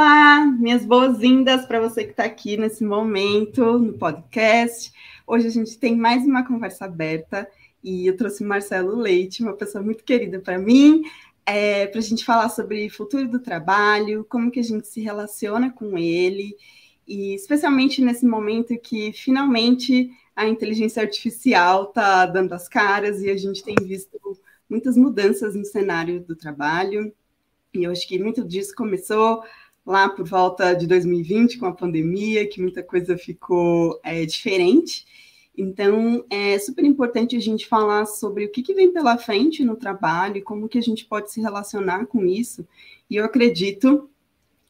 Olá, minhas boas-vindas para você que está aqui nesse momento no podcast. Hoje a gente tem mais uma conversa aberta e eu trouxe o Marcelo Leite, uma pessoa muito querida para mim, é, para a gente falar sobre futuro do trabalho, como que a gente se relaciona com ele, e especialmente nesse momento que finalmente a inteligência artificial está dando as caras e a gente tem visto muitas mudanças no cenário do trabalho. E eu acho que muito disso começou lá por volta de 2020, com a pandemia, que muita coisa ficou é, diferente. Então, é super importante a gente falar sobre o que, que vem pela frente no trabalho e como que a gente pode se relacionar com isso. E eu acredito,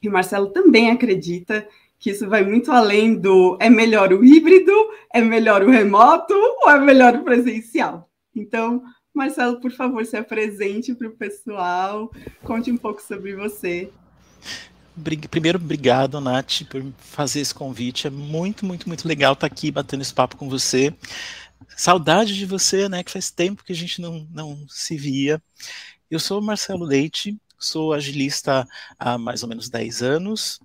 e o Marcelo também acredita, que isso vai muito além do é melhor o híbrido, é melhor o remoto ou é melhor o presencial. Então, Marcelo, por favor, se apresente para o pessoal, conte um pouco sobre você. Primeiro, obrigado, Nath, por fazer esse convite. É muito, muito, muito legal estar aqui batendo esse papo com você. Saudade de você, né? Que faz tempo que a gente não, não se via. Eu sou Marcelo Leite, sou agilista há mais ou menos 10 anos.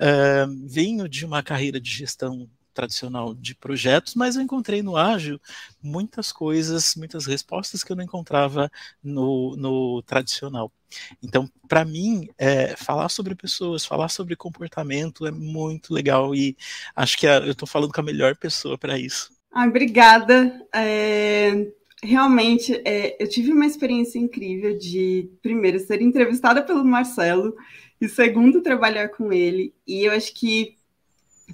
Uh, venho de uma carreira de gestão tradicional de projetos, mas eu encontrei no ágil muitas coisas, muitas respostas que eu não encontrava no, no tradicional. Então, para mim, é, falar sobre pessoas, falar sobre comportamento é muito legal e acho que eu estou falando com a melhor pessoa para isso. Ah, obrigada. É, realmente, é, eu tive uma experiência incrível de, primeiro, ser entrevistada pelo Marcelo e, segundo, trabalhar com ele. E eu acho que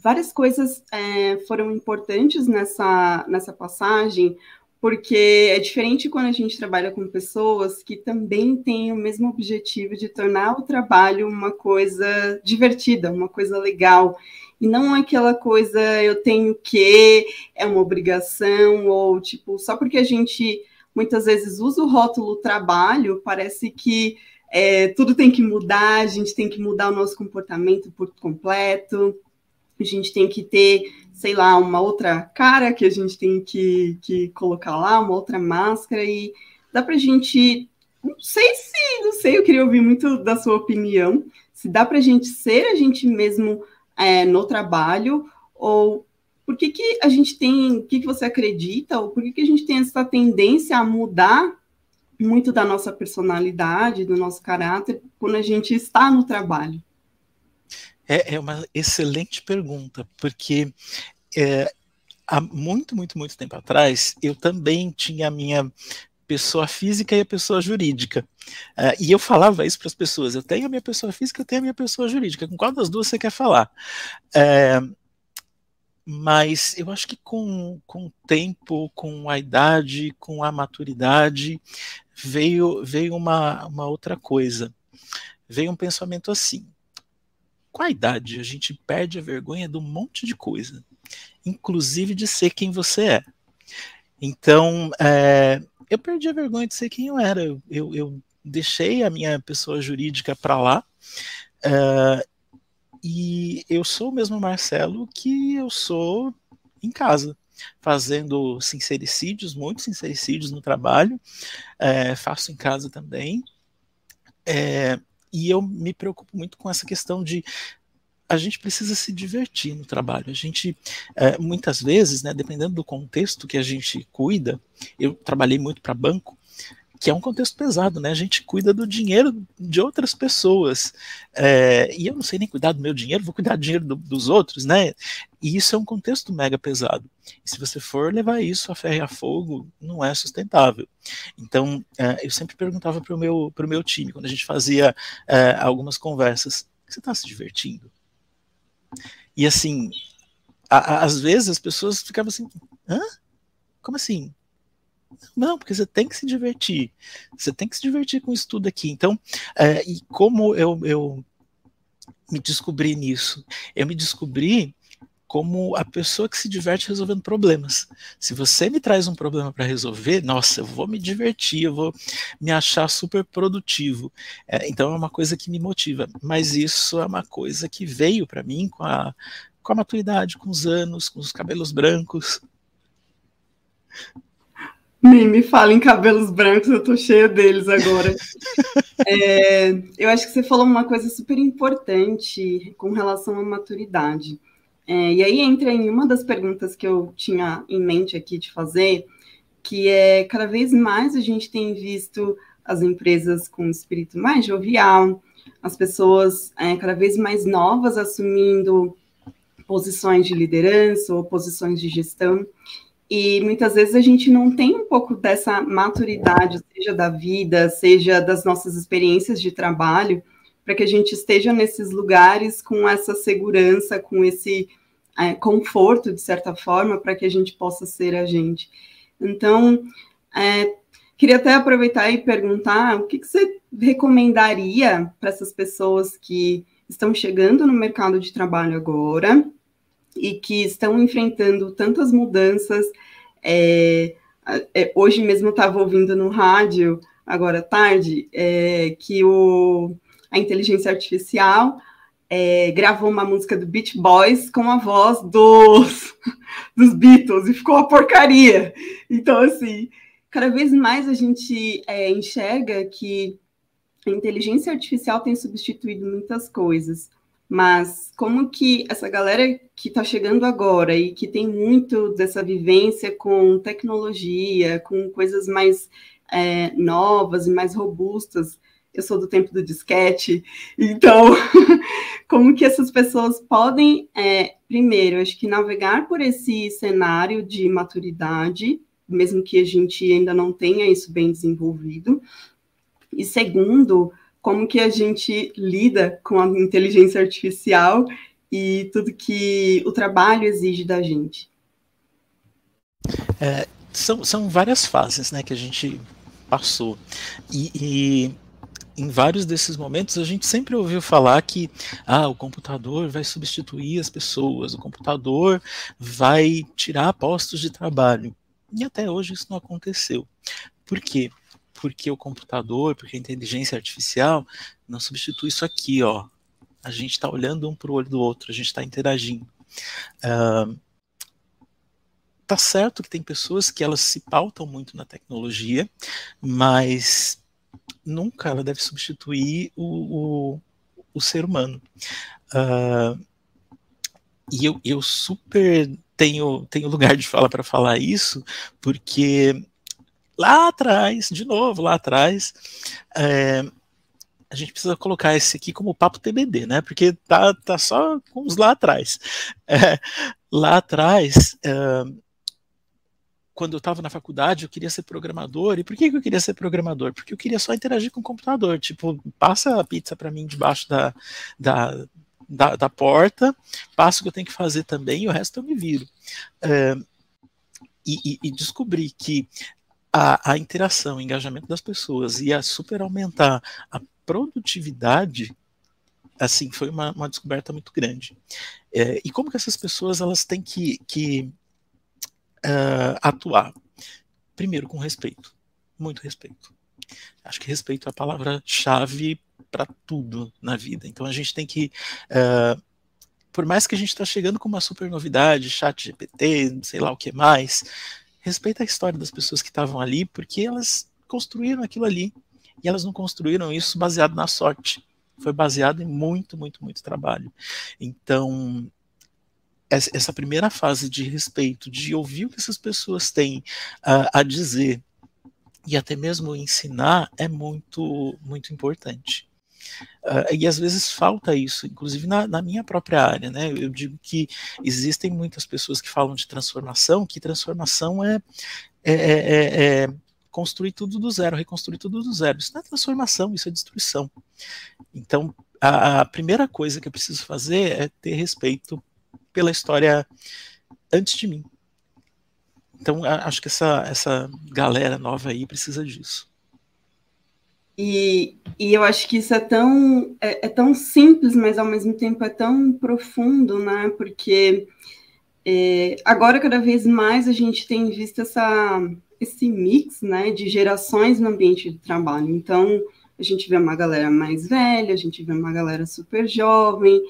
várias coisas é, foram importantes nessa, nessa passagem, porque é diferente quando a gente trabalha com pessoas que também têm o mesmo objetivo de tornar o trabalho uma coisa divertida, uma coisa legal. E não aquela coisa eu tenho que, é uma obrigação, ou tipo, só porque a gente muitas vezes usa o rótulo trabalho, parece que é, tudo tem que mudar, a gente tem que mudar o nosso comportamento por completo a gente tem que ter, sei lá, uma outra cara que a gente tem que, que colocar lá, uma outra máscara, e dá para a gente. Não sei se, não sei, eu queria ouvir muito da sua opinião. Se dá para a gente ser a gente mesmo é, no trabalho, ou por que, que a gente tem, o que, que você acredita, ou por que, que a gente tem essa tendência a mudar muito da nossa personalidade, do nosso caráter, quando a gente está no trabalho? É, é uma excelente pergunta, porque é, há muito, muito, muito tempo atrás, eu também tinha a minha pessoa física e a pessoa jurídica. Uh, e eu falava isso para as pessoas: eu tenho a minha pessoa física, eu tenho a minha pessoa jurídica. Com qual das duas você quer falar? Uh, mas eu acho que com, com o tempo, com a idade, com a maturidade, veio, veio uma, uma outra coisa. Veio um pensamento assim: com a idade, a gente perde a vergonha de um monte de coisa, inclusive de ser quem você é. Então, é, eu perdi a vergonha de ser quem eu era. Eu, eu deixei a minha pessoa jurídica para lá. É, e eu sou o mesmo Marcelo que eu sou em casa, fazendo sincericídios, muitos sincericídios no trabalho, é, faço em casa também. É, e eu me preocupo muito com essa questão de a gente precisa se divertir no trabalho. A gente, é, muitas vezes, né, dependendo do contexto que a gente cuida, eu trabalhei muito para banco, que é um contexto pesado, né? A gente cuida do dinheiro de outras pessoas. É, e eu não sei nem cuidar do meu dinheiro, vou cuidar do dinheiro do, dos outros, né? E isso é um contexto mega pesado. E se você for levar isso a ferro e a fogo, não é sustentável. Então, é, eu sempre perguntava para o meu, meu time, quando a gente fazia é, algumas conversas, você está se divertindo? E assim, a, a, às vezes as pessoas ficavam assim, hã? Como assim? Não, porque você tem que se divertir. Você tem que se divertir com isso tudo aqui. Então, é, e como eu, eu me descobri nisso? Eu me descobri como a pessoa que se diverte resolvendo problemas. Se você me traz um problema para resolver, nossa, eu vou me divertir, eu vou me achar super produtivo. É, então é uma coisa que me motiva. Mas isso é uma coisa que veio para mim com a, com a maturidade, com os anos, com os cabelos brancos. Nem me fala em cabelos brancos, eu tô cheia deles agora. é, eu acho que você falou uma coisa super importante com relação à maturidade. É, e aí entra em uma das perguntas que eu tinha em mente aqui de fazer, que é cada vez mais a gente tem visto as empresas com espírito mais jovial, as pessoas é, cada vez mais novas assumindo posições de liderança ou posições de gestão. E muitas vezes a gente não tem um pouco dessa maturidade, seja da vida, seja das nossas experiências de trabalho, para que a gente esteja nesses lugares com essa segurança, com esse é, conforto, de certa forma, para que a gente possa ser a gente. Então, é, queria até aproveitar e perguntar o que, que você recomendaria para essas pessoas que estão chegando no mercado de trabalho agora e que estão enfrentando tantas mudanças. É, é, hoje mesmo estava ouvindo no rádio, agora tarde, é, que o, a inteligência artificial é, gravou uma música do Beach Boys com a voz dos, dos Beatles e ficou uma porcaria. Então, assim, cada vez mais a gente é, enxerga que a inteligência artificial tem substituído muitas coisas. Mas como que essa galera que está chegando agora e que tem muito dessa vivência com tecnologia, com coisas mais é, novas e mais robustas, eu sou do tempo do disquete, então como que essas pessoas podem, é, primeiro, acho que navegar por esse cenário de maturidade, mesmo que a gente ainda não tenha isso bem desenvolvido, e segundo, como que a gente lida com a inteligência artificial e tudo que o trabalho exige da gente. É, são, são várias fases né, que a gente passou. E, e, em vários desses momentos a gente sempre ouviu falar que ah, o computador vai substituir as pessoas, o computador vai tirar postos de trabalho. E até hoje isso não aconteceu. Por quê? Porque o computador, porque a inteligência artificial não substitui isso aqui, ó. A gente está olhando um para o olho do outro, a gente está interagindo. Uh, tá certo que tem pessoas que elas se pautam muito na tecnologia, mas nunca ela deve substituir o, o, o ser humano. Uh, e eu, eu super tenho, tenho lugar de fala para falar isso, porque lá atrás, de novo, lá atrás, é, a gente precisa colocar esse aqui como papo TBD, né? Porque tá, tá só com os lá atrás. É, lá atrás, é, quando eu estava na faculdade, eu queria ser programador. E por que eu queria ser programador? Porque eu queria só interagir com o computador. Tipo, passa a pizza para mim debaixo da, da, da, da, porta, passa o que eu tenho que fazer também e o resto eu me viro. É, e, e, descobri que a, a interação, o engajamento das pessoas e a super aumentar a produtividade, assim, foi uma, uma descoberta muito grande. É, e como que essas pessoas elas têm que, que uh, atuar? Primeiro, com respeito, muito respeito. Acho que respeito é a palavra-chave para tudo na vida. Então a gente tem que uh, por mais que a gente está chegando com uma super novidade, chat GPT, sei lá o que mais, respeita a história das pessoas que estavam ali, porque elas construíram aquilo ali. E elas não construíram isso baseado na sorte. Foi baseado em muito, muito, muito trabalho. Então, essa primeira fase de respeito, de ouvir o que essas pessoas têm uh, a dizer e até mesmo ensinar, é muito, muito importante. Uh, e às vezes falta isso, inclusive na, na, minha própria área, né? Eu digo que existem muitas pessoas que falam de transformação, que transformação é, é, é, é, é construir tudo do zero, reconstruir tudo do zero. Isso não é transformação, isso é destruição. Então, a, a primeira coisa que eu preciso fazer é ter respeito pela história antes de mim. Então, acho que essa, essa galera nova aí precisa disso. E, e eu acho que isso é tão, é, é, tão simples, mas ao mesmo tempo é tão profundo, né? Porque é, agora, cada vez mais, a gente tem visto essa, esse mix né, de gerações no ambiente de trabalho. Então, a gente vê uma galera mais velha, a gente vê uma galera super jovem,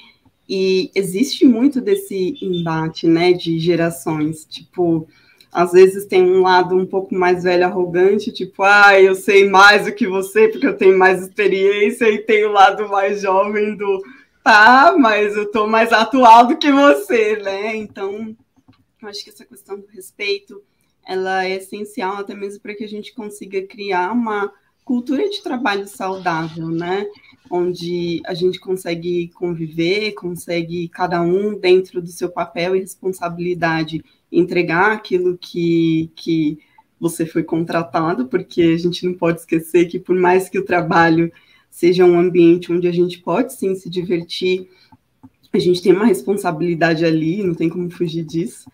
e existe muito desse embate né, de gerações. Tipo, às vezes tem um lado um pouco mais velho, arrogante, tipo, ah, eu sei mais do que você porque eu tenho mais experiência, e tem o lado mais jovem do, tá, mas eu tô mais atual do que você, né? Então, eu acho que essa questão do respeito, ela é essencial até mesmo para que a gente consiga criar uma cultura de trabalho saudável, né? Onde a gente consegue conviver, consegue cada um dentro do seu papel e responsabilidade entregar aquilo que, que você foi contratado, porque a gente não pode esquecer que por mais que o trabalho seja um ambiente onde a gente pode sim se divertir, a gente tem uma responsabilidade ali, não tem como fugir disso.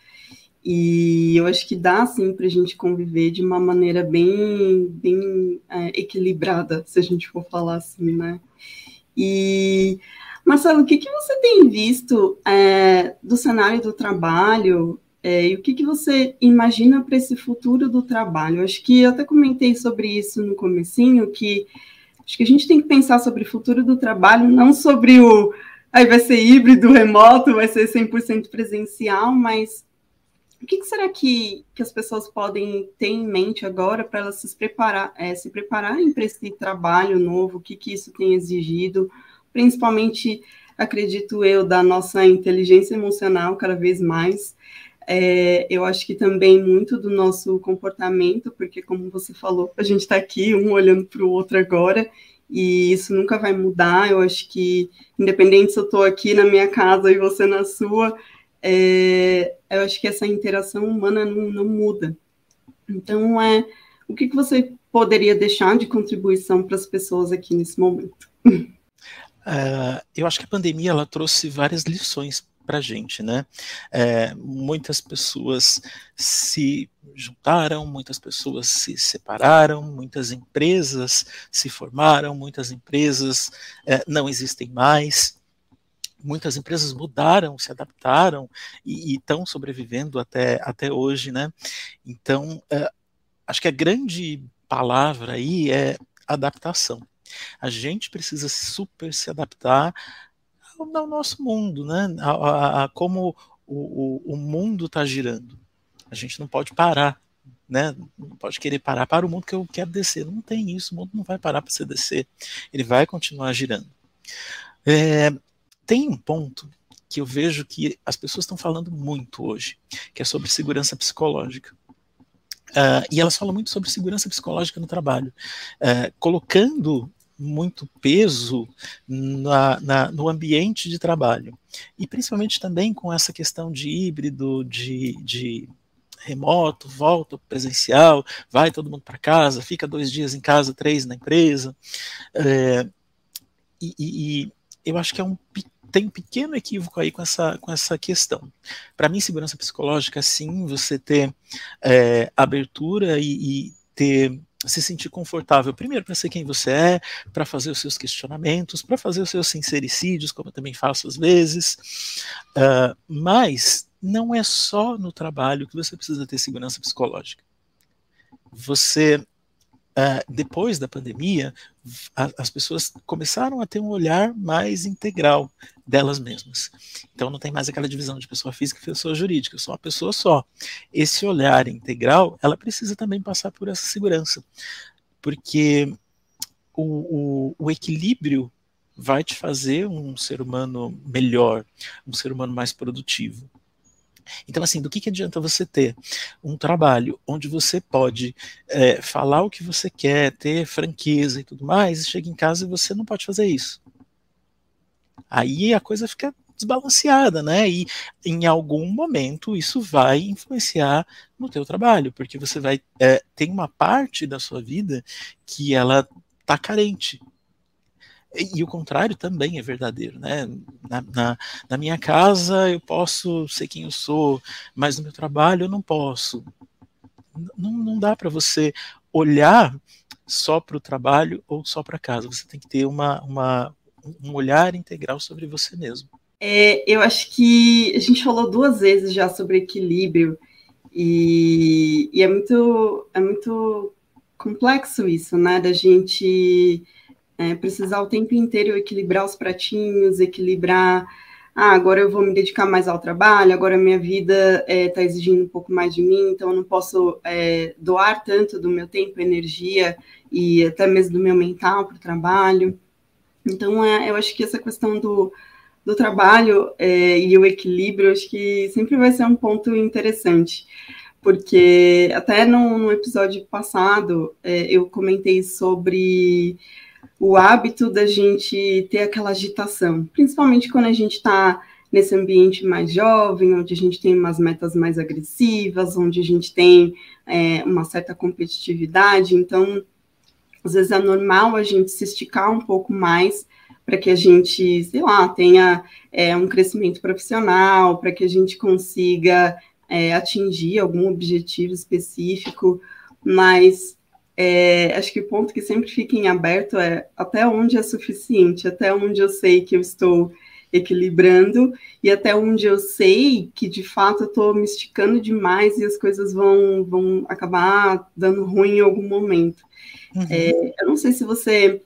E eu acho que dá, sim, para a gente conviver de uma maneira bem, bem é, equilibrada, se a gente for falar assim, né? E, Marcelo, o que, que você tem visto é, do cenário do trabalho é, e o que, que você imagina para esse futuro do trabalho? Acho que eu até comentei sobre isso no comecinho, que acho que a gente tem que pensar sobre o futuro do trabalho, não sobre o aí vai ser híbrido, remoto, vai ser 100% presencial, mas o que, que será que, que as pessoas podem ter em mente agora para elas se, preparar, é, se prepararem para esse trabalho novo? O que, que isso tem exigido? Principalmente, acredito eu, da nossa inteligência emocional cada vez mais. É, eu acho que também muito do nosso comportamento, porque, como você falou, a gente está aqui, um olhando para o outro agora, e isso nunca vai mudar. Eu acho que, independente se eu estou aqui na minha casa e você na sua, é, eu acho que essa interação humana não, não muda. Então, é, o que, que você poderia deixar de contribuição para as pessoas aqui nesse momento? Uh, eu acho que a pandemia ela trouxe várias lições para gente, né? É, muitas pessoas se juntaram, muitas pessoas se separaram, muitas empresas se formaram, muitas empresas é, não existem mais muitas empresas mudaram, se adaptaram e estão sobrevivendo até, até hoje, né? Então, é, acho que a grande palavra aí é adaptação. A gente precisa super se adaptar ao, ao nosso mundo, né? A, a, a como o, o, o mundo está girando. A gente não pode parar né? Não pode querer parar para o mundo que eu quero descer. Não tem isso, o mundo não vai parar para você descer. Ele vai continuar girando. É, tem um ponto que eu vejo que as pessoas estão falando muito hoje, que é sobre segurança psicológica. Uh, e elas falam muito sobre segurança psicológica no trabalho, uh, colocando muito peso na, na, no ambiente de trabalho. E principalmente também com essa questão de híbrido, de, de remoto, volta presencial, vai todo mundo para casa, fica dois dias em casa, três na empresa. É, e, e, eu acho que é um tem um pequeno equívoco aí com essa, com essa questão. Para mim, segurança psicológica, sim, você ter é, abertura e, e ter se sentir confortável, primeiro para ser quem você é, para fazer os seus questionamentos, para fazer os seus sincericídios, como eu também faço às vezes, uh, mas não é só no trabalho que você precisa ter segurança psicológica. Você Uh, depois da pandemia, a, as pessoas começaram a ter um olhar mais integral delas mesmas. Então não tem mais aquela divisão de pessoa física e pessoa jurídica, só uma pessoa só. Esse olhar integral, ela precisa também passar por essa segurança, porque o, o, o equilíbrio vai te fazer um ser humano melhor, um ser humano mais produtivo. Então, assim, do que, que adianta você ter um trabalho onde você pode é, falar o que você quer, ter franqueza e tudo mais, e chega em casa e você não pode fazer isso? Aí a coisa fica desbalanceada, né? E em algum momento isso vai influenciar no teu trabalho, porque você vai é, tem uma parte da sua vida que ela tá carente, e, o contrário também é verdadeiro, né? Na, na, na, minha casa eu posso ser quem eu sou, mas no meu trabalho eu não posso. Não, não dá para você olhar só para o trabalho ou só para casa. Você tem que ter uma, uma, um olhar integral sobre você mesmo. É, eu acho que a gente falou duas vezes já sobre equilíbrio e, e é muito é muito complexo isso, né? Da gente é, precisar o tempo inteiro equilibrar os pratinhos, equilibrar ah, agora eu vou me dedicar mais ao trabalho, agora minha vida está é, exigindo um pouco mais de mim, então eu não posso é, doar tanto do meu tempo, energia e até mesmo do meu mental para o trabalho. Então, é, eu acho que essa questão do, do trabalho é, e o equilíbrio, acho que sempre vai ser um ponto interessante, porque até no, no episódio passado é, eu comentei sobre o hábito da gente ter aquela agitação, principalmente quando a gente está nesse ambiente mais jovem, onde a gente tem umas metas mais agressivas, onde a gente tem é, uma certa competitividade, então às vezes é normal a gente se esticar um pouco mais para que a gente, sei lá, tenha é, um crescimento profissional, para que a gente consiga é, atingir algum objetivo específico, mas é, acho que o ponto que sempre fica em aberto é até onde é suficiente, até onde eu sei que eu estou equilibrando e até onde eu sei que de fato eu estou me esticando demais e as coisas vão, vão acabar dando ruim em algum momento. Uhum. É, eu não sei se você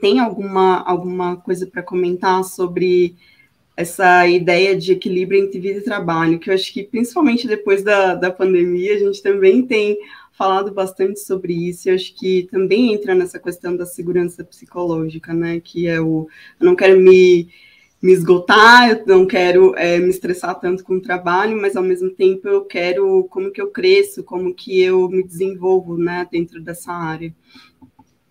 tem alguma, alguma coisa para comentar sobre essa ideia de equilíbrio entre vida e trabalho, que eu acho que principalmente depois da, da pandemia a gente também tem falado bastante sobre isso, e acho que também entra nessa questão da segurança psicológica, né? Que é o eu não quero me, me esgotar, eu não quero é, me estressar tanto com o trabalho, mas ao mesmo tempo eu quero como que eu cresço, como que eu me desenvolvo né, dentro dessa área.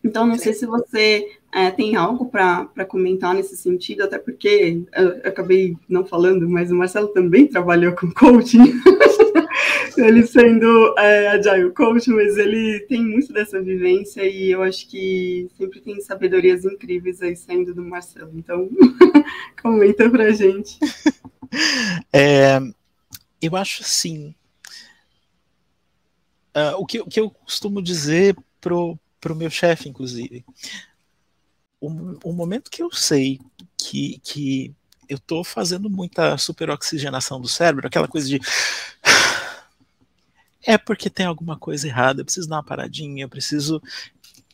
Então, não sei se você é, tem algo para comentar nesse sentido, até porque eu, eu, acabei não falando, mas o Marcelo também trabalhou com coaching, ele sendo é, agile coach, mas ele tem muito dessa vivência e eu acho que sempre tem sabedorias incríveis aí saindo do Marcelo. Então, comenta para gente. É, eu acho assim. Uh, o, que, o que eu costumo dizer pro para o meu chefe, inclusive. O, o, momento que eu sei que, que eu estou fazendo muita superoxigenação do cérebro, aquela coisa de. É porque tem alguma coisa errada, eu preciso dar uma paradinha, eu preciso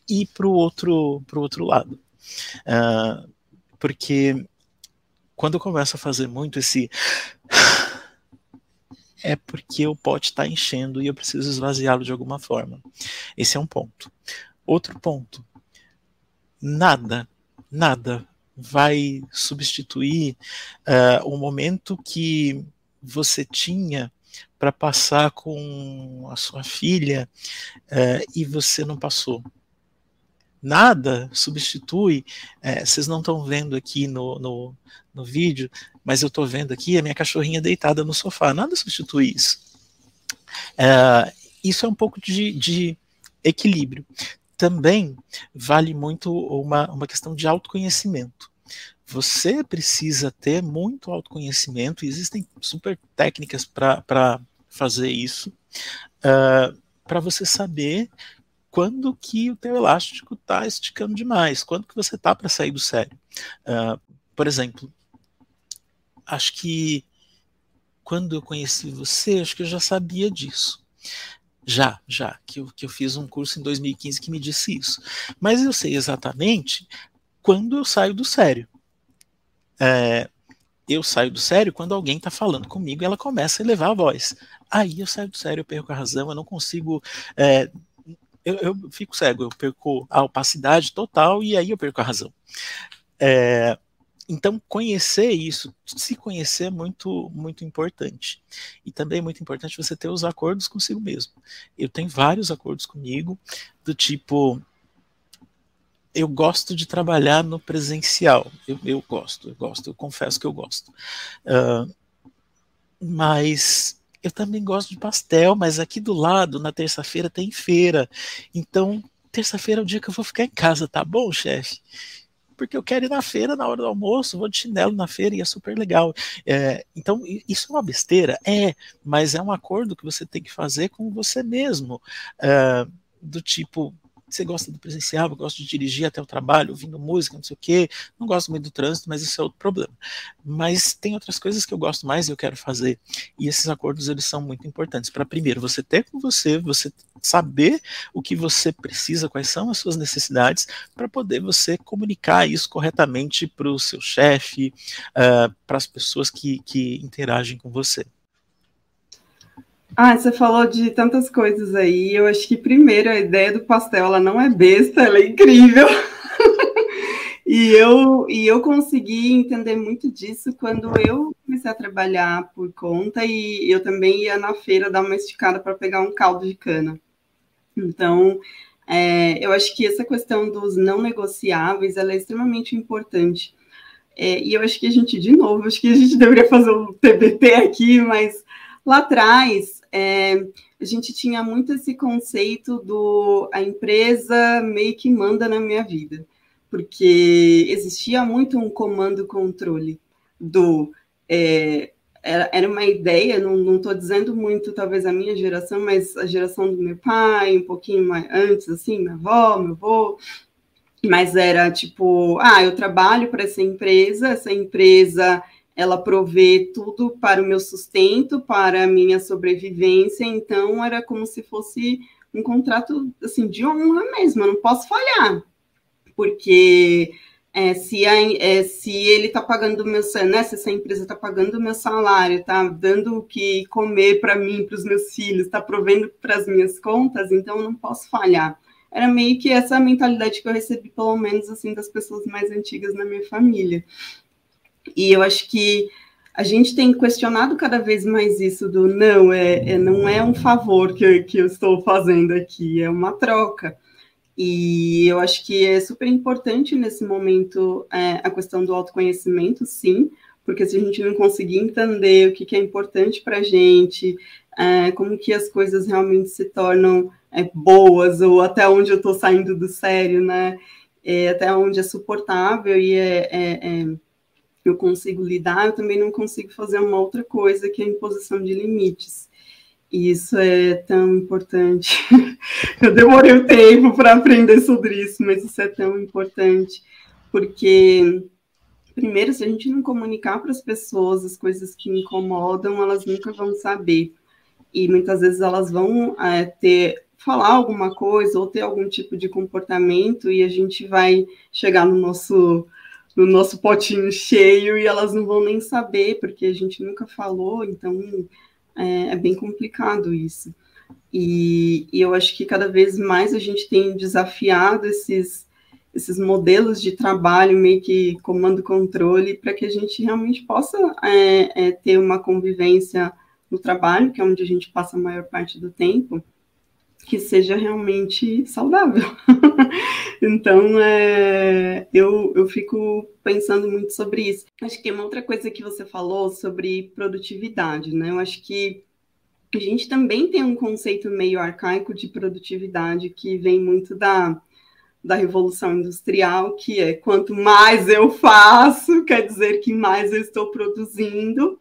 ir para o outro, pro outro lado. Uh, porque quando eu começo a fazer muito esse. É porque o pote está enchendo e eu preciso esvaziá-lo de alguma forma. Esse é um ponto. Outro ponto: nada, nada vai substituir uh, o momento que você tinha para passar com a sua filha uh, e você não passou. Nada substitui. Uh, vocês não estão vendo aqui no, no, no vídeo, mas eu estou vendo aqui a minha cachorrinha deitada no sofá. Nada substitui isso. isso é um pouco de, de equilíbrio também vale muito uma, uma questão de autoconhecimento. Você precisa ter muito autoconhecimento, existem super técnicas para fazer isso, uh, para você saber quando que o teu elástico está esticando demais, quando que você está para sair do sério. Uh, por exemplo, acho que quando eu conheci você, acho que eu já sabia disso. Já, já, que eu, que eu fiz um curso em 2015 que me disse isso. Mas eu sei exatamente quando eu saio do sério. É, eu saio do sério quando alguém está falando comigo e ela começa a elevar a voz. Aí eu saio do sério, eu perco a razão, eu não consigo. É, eu, eu, fico cego, eu perco a opacidade total e aí eu perco a razão. É, então, conhecer isso, se conhecer é muito, muito importante. E também é muito importante você ter os acordos consigo mesmo. Eu tenho vários acordos comigo, do tipo, eu gosto de trabalhar no presencial. Eu, eu gosto, eu gosto, eu confesso que eu gosto. Uh, mas eu também gosto de pastel, mas aqui do lado, na terça-feira, tem feira. Então, terça-feira é o dia que eu vou ficar em casa, tá bom, chefe? porque eu quero ir na feira na hora do almoço, vou de chinelo na feira e é super legal. É, então, isso é uma besteira? É, mas é um acordo que você tem que fazer com você mesmo. É, do tipo, você gosta do presencial, eu gosto de dirigir até o trabalho, ouvindo música, não sei o quê, não gosto muito do trânsito, mas isso é outro problema. Mas tem outras coisas que eu gosto mais e eu quero fazer. E esses acordos, eles são muito importantes. Para primeiro, você ter com você, você saber o que você precisa, quais são as suas necessidades, para poder você comunicar isso corretamente para o seu chefe, uh, para as pessoas que, que interagem com você. Ah, você falou de tantas coisas aí. Eu acho que primeiro a ideia do pastel, ela não é besta, ela é incrível. e eu e eu consegui entender muito disso quando eu comecei a trabalhar por conta e eu também ia na feira dar uma esticada para pegar um caldo de cana. Então, é, eu acho que essa questão dos não negociáveis ela é extremamente importante. É, e eu acho que a gente, de novo, acho que a gente deveria fazer um TBT aqui, mas lá atrás é, a gente tinha muito esse conceito do a empresa meio que manda na minha vida, porque existia muito um comando-controle do é, era, uma ideia, não estou dizendo muito, talvez, a minha geração, mas a geração do meu pai, um pouquinho mais antes, assim, minha avó, meu avô, mas era tipo, ah, eu trabalho para essa empresa, essa empresa ela provê tudo para o meu sustento, para a minha sobrevivência, então era como se fosse um contrato assim de honra mesmo, eu não posso falhar, porque é, se, a, é, se ele está pagando meu né, se essa empresa está pagando o meu salário, está dando o que comer para mim, para os meus filhos, está provendo para as minhas contas, então eu não posso falhar. Era meio que essa mentalidade que eu recebi, pelo menos assim, das pessoas mais antigas na minha família. E eu acho que a gente tem questionado cada vez mais isso do não, é, é não é um favor que, que eu estou fazendo aqui, é uma troca. E eu acho que é super importante nesse momento é, a questão do autoconhecimento, sim, porque se a gente não conseguir entender o que, que é importante para a gente, é, como que as coisas realmente se tornam é, boas, ou até onde eu estou saindo do sério, né? É, até onde é suportável e é, é, é, eu consigo lidar, eu também não consigo fazer uma outra coisa que é a imposição de limites. E isso é tão importante. Eu demorei um tempo para aprender sobre isso, mas isso é tão importante, porque primeiro, se a gente não comunicar para as pessoas as coisas que incomodam, elas nunca vão saber. E muitas vezes elas vão é, ter falar alguma coisa ou ter algum tipo de comportamento e a gente vai chegar no nosso no nosso potinho cheio e elas não vão nem saber porque a gente nunca falou, então é, é bem complicado isso. E, e, eu acho que cada vez mais a gente tem desafiado esses, esses modelos de trabalho, meio que comando-controle, para que a gente realmente possa é, é, ter uma convivência no trabalho, que é onde a gente passa a maior parte do tempo, que seja realmente saudável. então, é, eu, eu fico pensando muito sobre isso. Acho que uma outra coisa que você falou sobre produtividade, né? Eu acho que a gente também tem um conceito meio arcaico de produtividade que vem muito da, da Revolução Industrial, que é quanto mais eu faço, quer dizer que mais eu estou produzindo.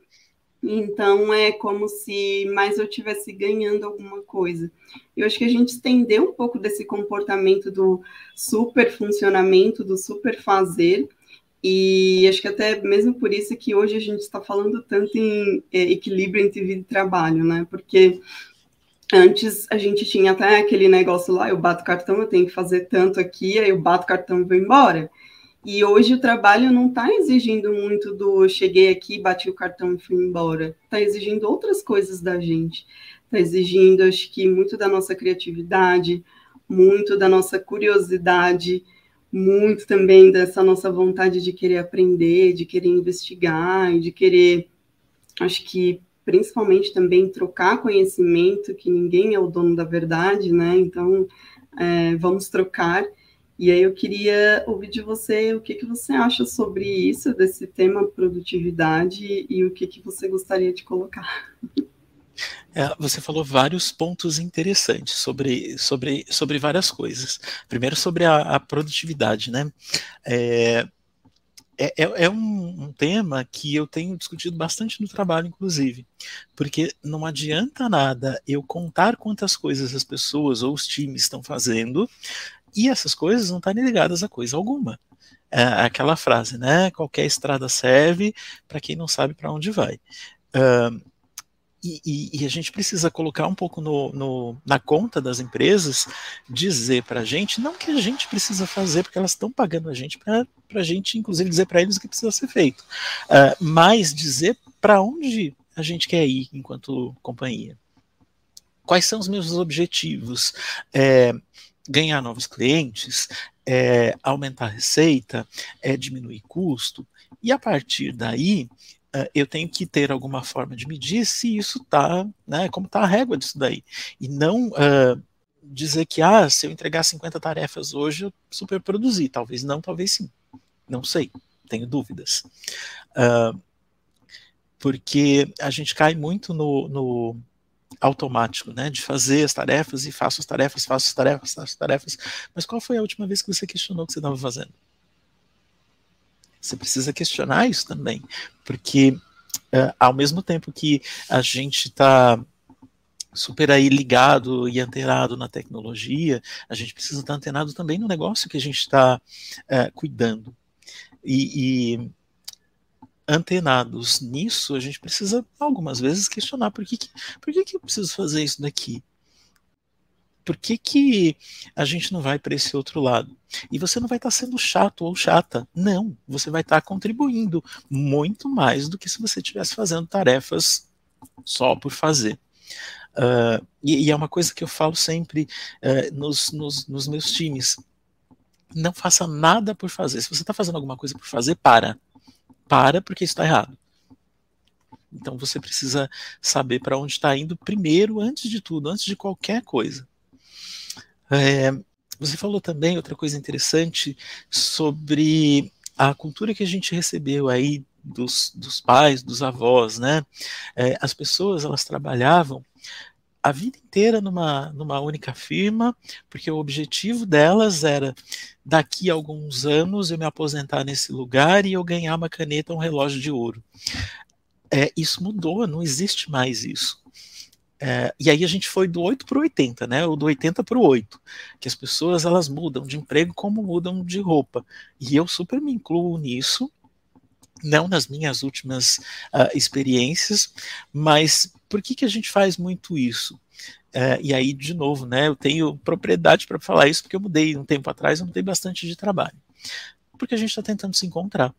Então é como se mais eu estivesse ganhando alguma coisa. Eu acho que a gente estendeu um pouco desse comportamento do super funcionamento, do super fazer, e acho que até mesmo por isso que hoje a gente está falando tanto em é, equilíbrio entre vida e trabalho, né? Porque antes a gente tinha até aquele negócio lá, eu bato cartão, eu tenho que fazer tanto aqui, aí eu bato cartão e vou embora. E hoje o trabalho não está exigindo muito do cheguei aqui, bati o cartão e fui embora. Está exigindo outras coisas da gente. Está exigindo, acho que, muito da nossa criatividade, muito da nossa curiosidade, muito também dessa nossa vontade de querer aprender, de querer investigar e de querer, acho que principalmente também trocar conhecimento, que ninguém é o dono da verdade, né? Então, é, vamos trocar. E aí eu queria ouvir de você o que, que você acha sobre isso, desse tema produtividade, e o que, que você gostaria de colocar. É, você falou vários pontos interessantes sobre, sobre, sobre várias coisas. Primeiro sobre a, a produtividade, né? É, é, é, é um, um, tema que eu tenho discutido bastante no trabalho, inclusive, porque não adianta nada eu contar quantas coisas as pessoas ou os times estão fazendo E essas coisas não estão ligadas a coisa alguma. É aquela frase, né? Qualquer estrada serve para quem não sabe para onde vai. Uh, e, e, e, a gente precisa colocar um pouco no, no, na conta das empresas, dizer para a gente, não que a gente precisa fazer, porque elas estão pagando a gente para a gente, inclusive, dizer para eles o que precisa ser feito, uh, mas dizer para onde a gente quer ir enquanto companhia. Quais são os meus objetivos? É, ganhar novos clientes, é, aumentar a receita, é, diminuir custo, e a partir daí uh, eu tenho que ter alguma forma de medir se isso está, né, como está a régua disso daí. E não uh, dizer que, ah, se eu entregar 50 tarefas hoje, eu super produzi. Talvez não, talvez sim. Não sei, tenho dúvidas. Uh, porque a gente cai muito no, no automático, né, de fazer as tarefas e faço as tarefas, faço as tarefas, faço as tarefas. Mas qual foi a última vez que você questionou o que você estava fazendo? Você precisa questionar isso também, porque uh, ao mesmo tempo que a gente está super aí ligado e antenado na tecnologia, a gente precisa estar antenado também no negócio que a gente está uh, cuidando. E, e, antenados nisso, a gente precisa algumas vezes questionar por que, que, por que, que eu preciso fazer isso daqui? por que, que a gente não vai para esse outro lado? E você não vai estar tá sendo chato ou chata. Não, você vai estar tá contribuindo muito mais do que se você estivesse fazendo tarefas só por fazer. Uh, e, e, é uma coisa que eu falo sempre uh, nos, nos, nos meus times. Não faça nada por fazer. Se você está fazendo alguma coisa por fazer, para. Para, porque está errado. Então você precisa saber para onde está indo primeiro, antes de tudo, antes de qualquer coisa. É, você falou também outra coisa interessante sobre a cultura que a gente recebeu aí dos, dos pais, dos avós, né? É, as pessoas elas trabalhavam a vida inteira numa, numa única firma, porque o objetivo delas era daqui a alguns anos eu me aposentar nesse lugar e eu ganhar uma caneta, um relógio de ouro. É, isso mudou, não existe mais isso. É, e aí a gente foi do 8 para o 80, né? Ou do 80 para o 8. Que as pessoas elas mudam de emprego como mudam de roupa. E eu super me incluo nisso, não nas minhas últimas uh, experiências, mas por que, que a gente faz muito isso? Uh, e aí, de novo, né, eu tenho propriedade para falar isso, porque eu mudei um tempo atrás, eu mudei bastante de trabalho. Porque a gente está tentando se encontrar.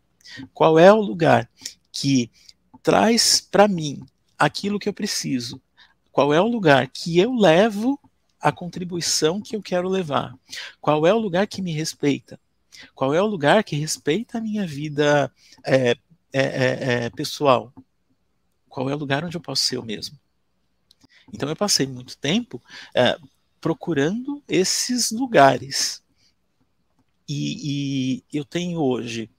Qual é o lugar que traz para mim aquilo que eu preciso, qual é o lugar que eu levo a contribuição que eu quero levar? Qual é o lugar que me respeita? Qual é o lugar que respeita a minha vida é, é, é, é pessoal? Qual é o lugar onde eu posso ser eu mesmo? Então eu passei muito tempo é, procurando esses lugares. E, e, eu tenho hoje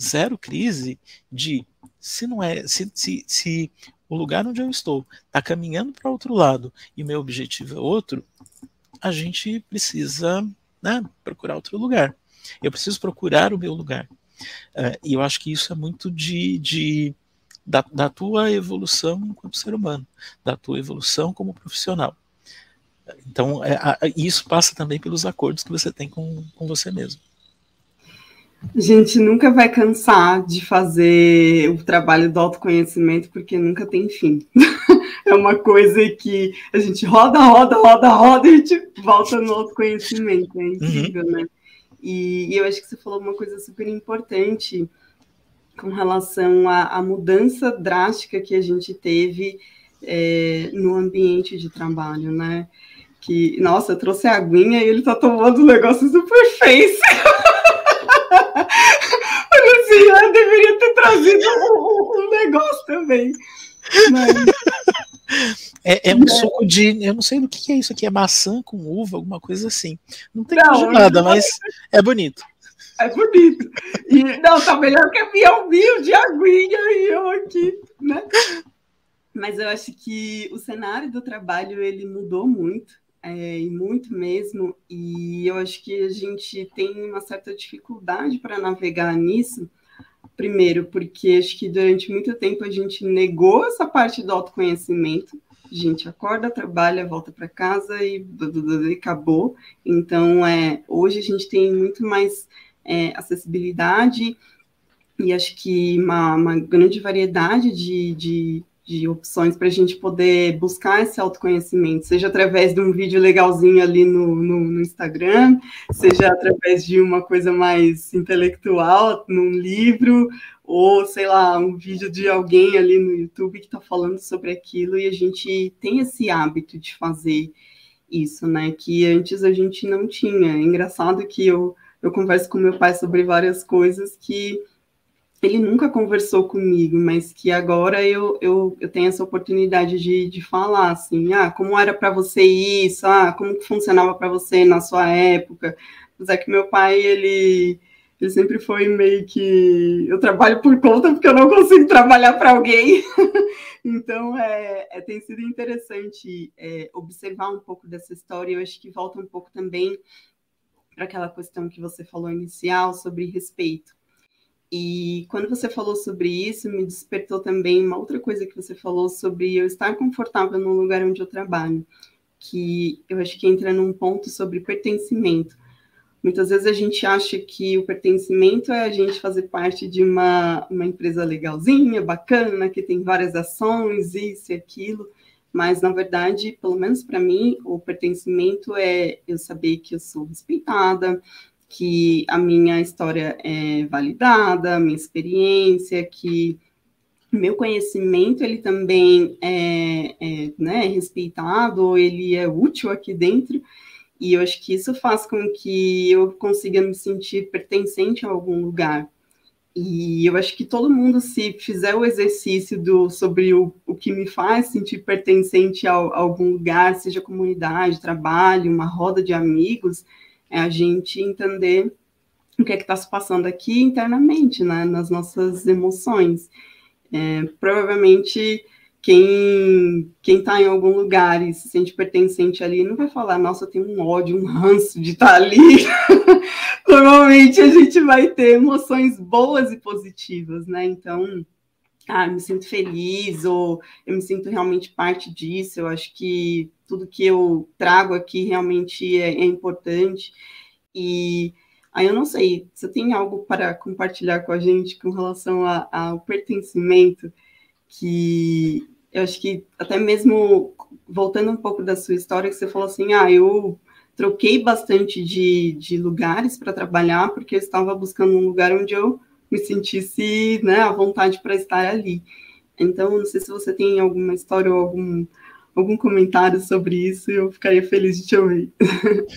zero crise de se não é se, se, se o lugar onde eu estou está caminhando para outro lado e o meu objetivo é outro, a gente precisa né, procurar outro lugar. Eu preciso procurar o meu lugar. Uh, e eu acho que isso é muito de, de da, da, tua evolução enquanto ser humano, da tua evolução como profissional. Então, é, a, isso passa também pelos acordos que você tem com, com você mesmo. A gente nunca vai cansar de fazer o trabalho do autoconhecimento, porque nunca tem fim. é uma coisa que a gente roda, roda, roda, roda e a gente volta no autoconhecimento. É incrível, uhum. né? E, e, eu acho que você falou uma coisa super importante com relação à, à mudança drástica que a gente teve é, no ambiente de trabalho, né? Que, nossa, eu trouxe a aguinha e ele tá tomando um negócio super face. Olha assim, eu deveria ter trazido um, um negócio também. Mas... É, é, um é. suco de. Eu não sei do que é isso aqui. É maçã com uva, alguma coisa assim. Não tem não, nada, não... mas é bonito. É bonito. E, não, tá melhor que a minha de aguinha e eu aqui, né? Mas eu acho que o cenário do trabalho ele mudou muito é, e muito mesmo, e eu acho que a gente tem uma certa dificuldade para navegar nisso. Primeiro, porque acho que durante muito tempo a gente negou essa parte do autoconhecimento, a gente acorda, trabalha, volta para casa e, e, acabou. Então, é, hoje a gente tem muito mais é, acessibilidade e acho que uma, uma grande variedade de, de, de opções para a gente poder buscar esse autoconhecimento, seja através de um vídeo legalzinho ali no, no, no, Instagram, seja através de uma coisa mais intelectual, num livro, ou sei lá, um vídeo de alguém ali no YouTube que está falando sobre aquilo, e a gente tem esse hábito de fazer isso, né? Que antes a gente não tinha. É engraçado que eu, eu converso com meu pai sobre várias coisas que ele nunca conversou comigo, mas que agora eu, eu, eu tenho essa oportunidade de, de falar, assim, ah, como era para você isso, ah, como funcionava para você na sua época, apesar que meu pai, ele, ele sempre foi meio que, eu trabalho por conta porque eu não consigo trabalhar para alguém, então é, é, tem sido interessante é, observar um pouco dessa história, eu acho que volta um pouco também para aquela questão que você falou inicial sobre respeito, e quando você falou sobre isso, me despertou também uma outra coisa que você falou sobre eu estar confortável no lugar onde eu trabalho, que eu acho que entra num ponto sobre pertencimento. Muitas vezes a gente acha que o pertencimento é a gente fazer parte de uma, uma empresa legalzinha, bacana, que tem várias ações, isso e aquilo, mas na verdade, pelo menos para mim, o pertencimento é eu saber que eu sou respeitada, que a minha história é validada, a minha experiência, que meu conhecimento ele também é, é né, respeitado, ele é útil aqui dentro, e eu acho que isso faz com que eu consiga me sentir pertencente a algum lugar. E eu acho que todo mundo, se fizer o exercício do, sobre o, o que me faz sentir pertencente a, a algum lugar, seja comunidade, trabalho, uma roda de amigos, é a gente entender o que é que está se passando aqui internamente, né, nas nossas emoções. É, provavelmente quem quem está em algum lugar e se sente pertencente ali não vai falar, nossa, eu tenho um ódio, um ranço de estar tá ali. Normalmente a gente vai ter emoções boas e positivas, né? Então, ah, eu me sinto feliz ou eu me sinto realmente parte disso. Eu acho que tudo que eu trago aqui realmente é, é importante. E aí eu não sei, você tem algo para compartilhar com a gente com relação ao pertencimento, que eu acho que até mesmo voltando um pouco da sua história, que você falou assim, ah, eu troquei bastante de, de lugares para trabalhar, porque eu estava buscando um lugar onde eu me sentisse né, à vontade para estar ali. Então, não sei se você tem alguma história ou algum algum comentário sobre isso, eu ficaria feliz de te ouvir.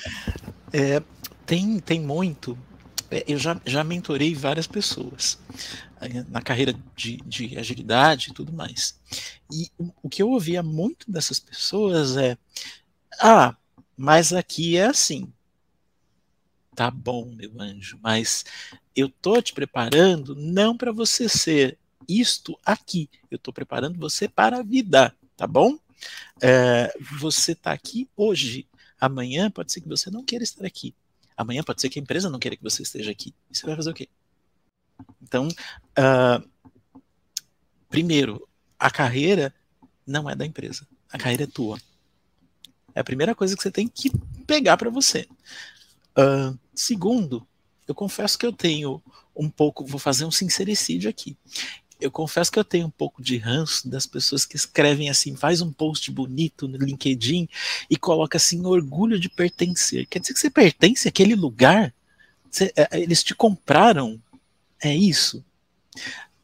É, tem, tem muito. É, eu já, já mentorei várias pessoas na carreira de, de agilidade e tudo mais. E o que eu ouvia muito dessas pessoas é: ah, mas aqui é assim. Tá bom, meu anjo, mas eu tô te preparando não para você ser isto aqui. Eu tô preparando você para a vida, tá bom? É, você está aqui hoje. Amanhã pode ser que você não queira estar aqui. Amanhã pode ser que a empresa não queira que você esteja aqui. E você vai fazer o quê? Então, uh, primeiro, a carreira não é da empresa. A carreira é tua. É a primeira coisa que você tem que pegar para você. Uh, segundo, eu confesso que eu tenho um pouco, vou fazer um sincericídio aqui eu confesso que eu tenho um pouco de ranço das pessoas que escrevem assim, faz um post bonito no LinkedIn e coloca assim orgulho de pertencer. Quer dizer que você pertence àquele lugar? Você, é, eles te compraram? É isso?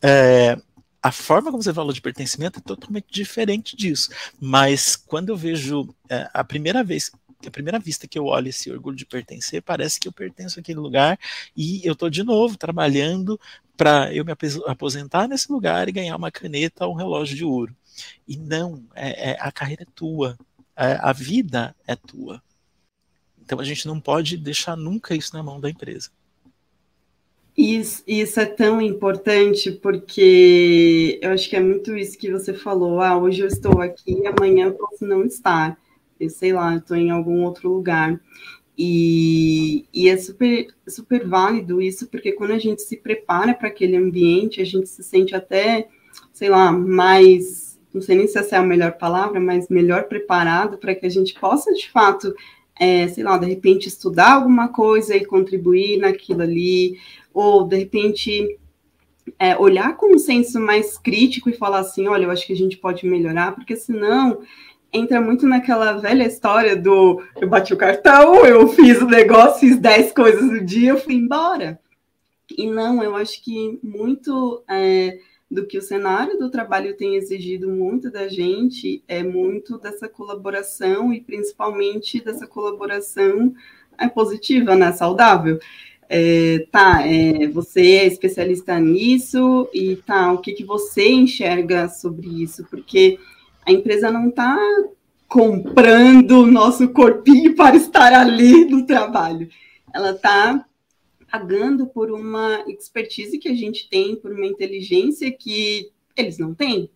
É, a forma como você falou de pertencimento é totalmente diferente disso. Mas quando eu vejo é, a primeira vez a primeira vista que eu olho esse orgulho de pertencer, parece que eu pertenço àquele lugar e eu estou de novo trabalhando para eu me aposentar nesse lugar e ganhar uma caneta ou um relógio de ouro. E não, é, é a carreira é tua, é, a vida é tua. Então a gente não pode deixar nunca isso na mão da empresa. Isso, isso é tão importante porque eu acho que é muito isso que você falou. Ah, hoje eu estou aqui, amanhã eu posso não estar. Sei lá, eu estou em algum outro lugar. E, e, é super, super válido isso, porque quando a gente se prepara para aquele ambiente, a gente se sente até, sei lá, mais não sei nem se essa é a melhor palavra, mas melhor preparado para que a gente possa, de fato, é, sei lá, de repente estudar alguma coisa e contribuir naquilo ali, ou de repente é, olhar com um senso mais crítico e falar assim, olha, eu acho que a gente pode melhorar, porque senão entra muito naquela velha história do eu bati o cartão, eu fiz o negócio, fiz 10 coisas no dia, eu fui embora. E não, eu acho que muito é, do que o cenário do trabalho tem exigido muito da gente é muito dessa colaboração e principalmente dessa colaboração é, positiva, né, saudável. É, tá, é, você é especialista nisso e tá, o que, que você enxerga sobre isso? Porque a empresa não está comprando o nosso corpinho para estar ali no trabalho. Ela está pagando por uma expertise que a gente tem, por uma inteligência que eles não têm.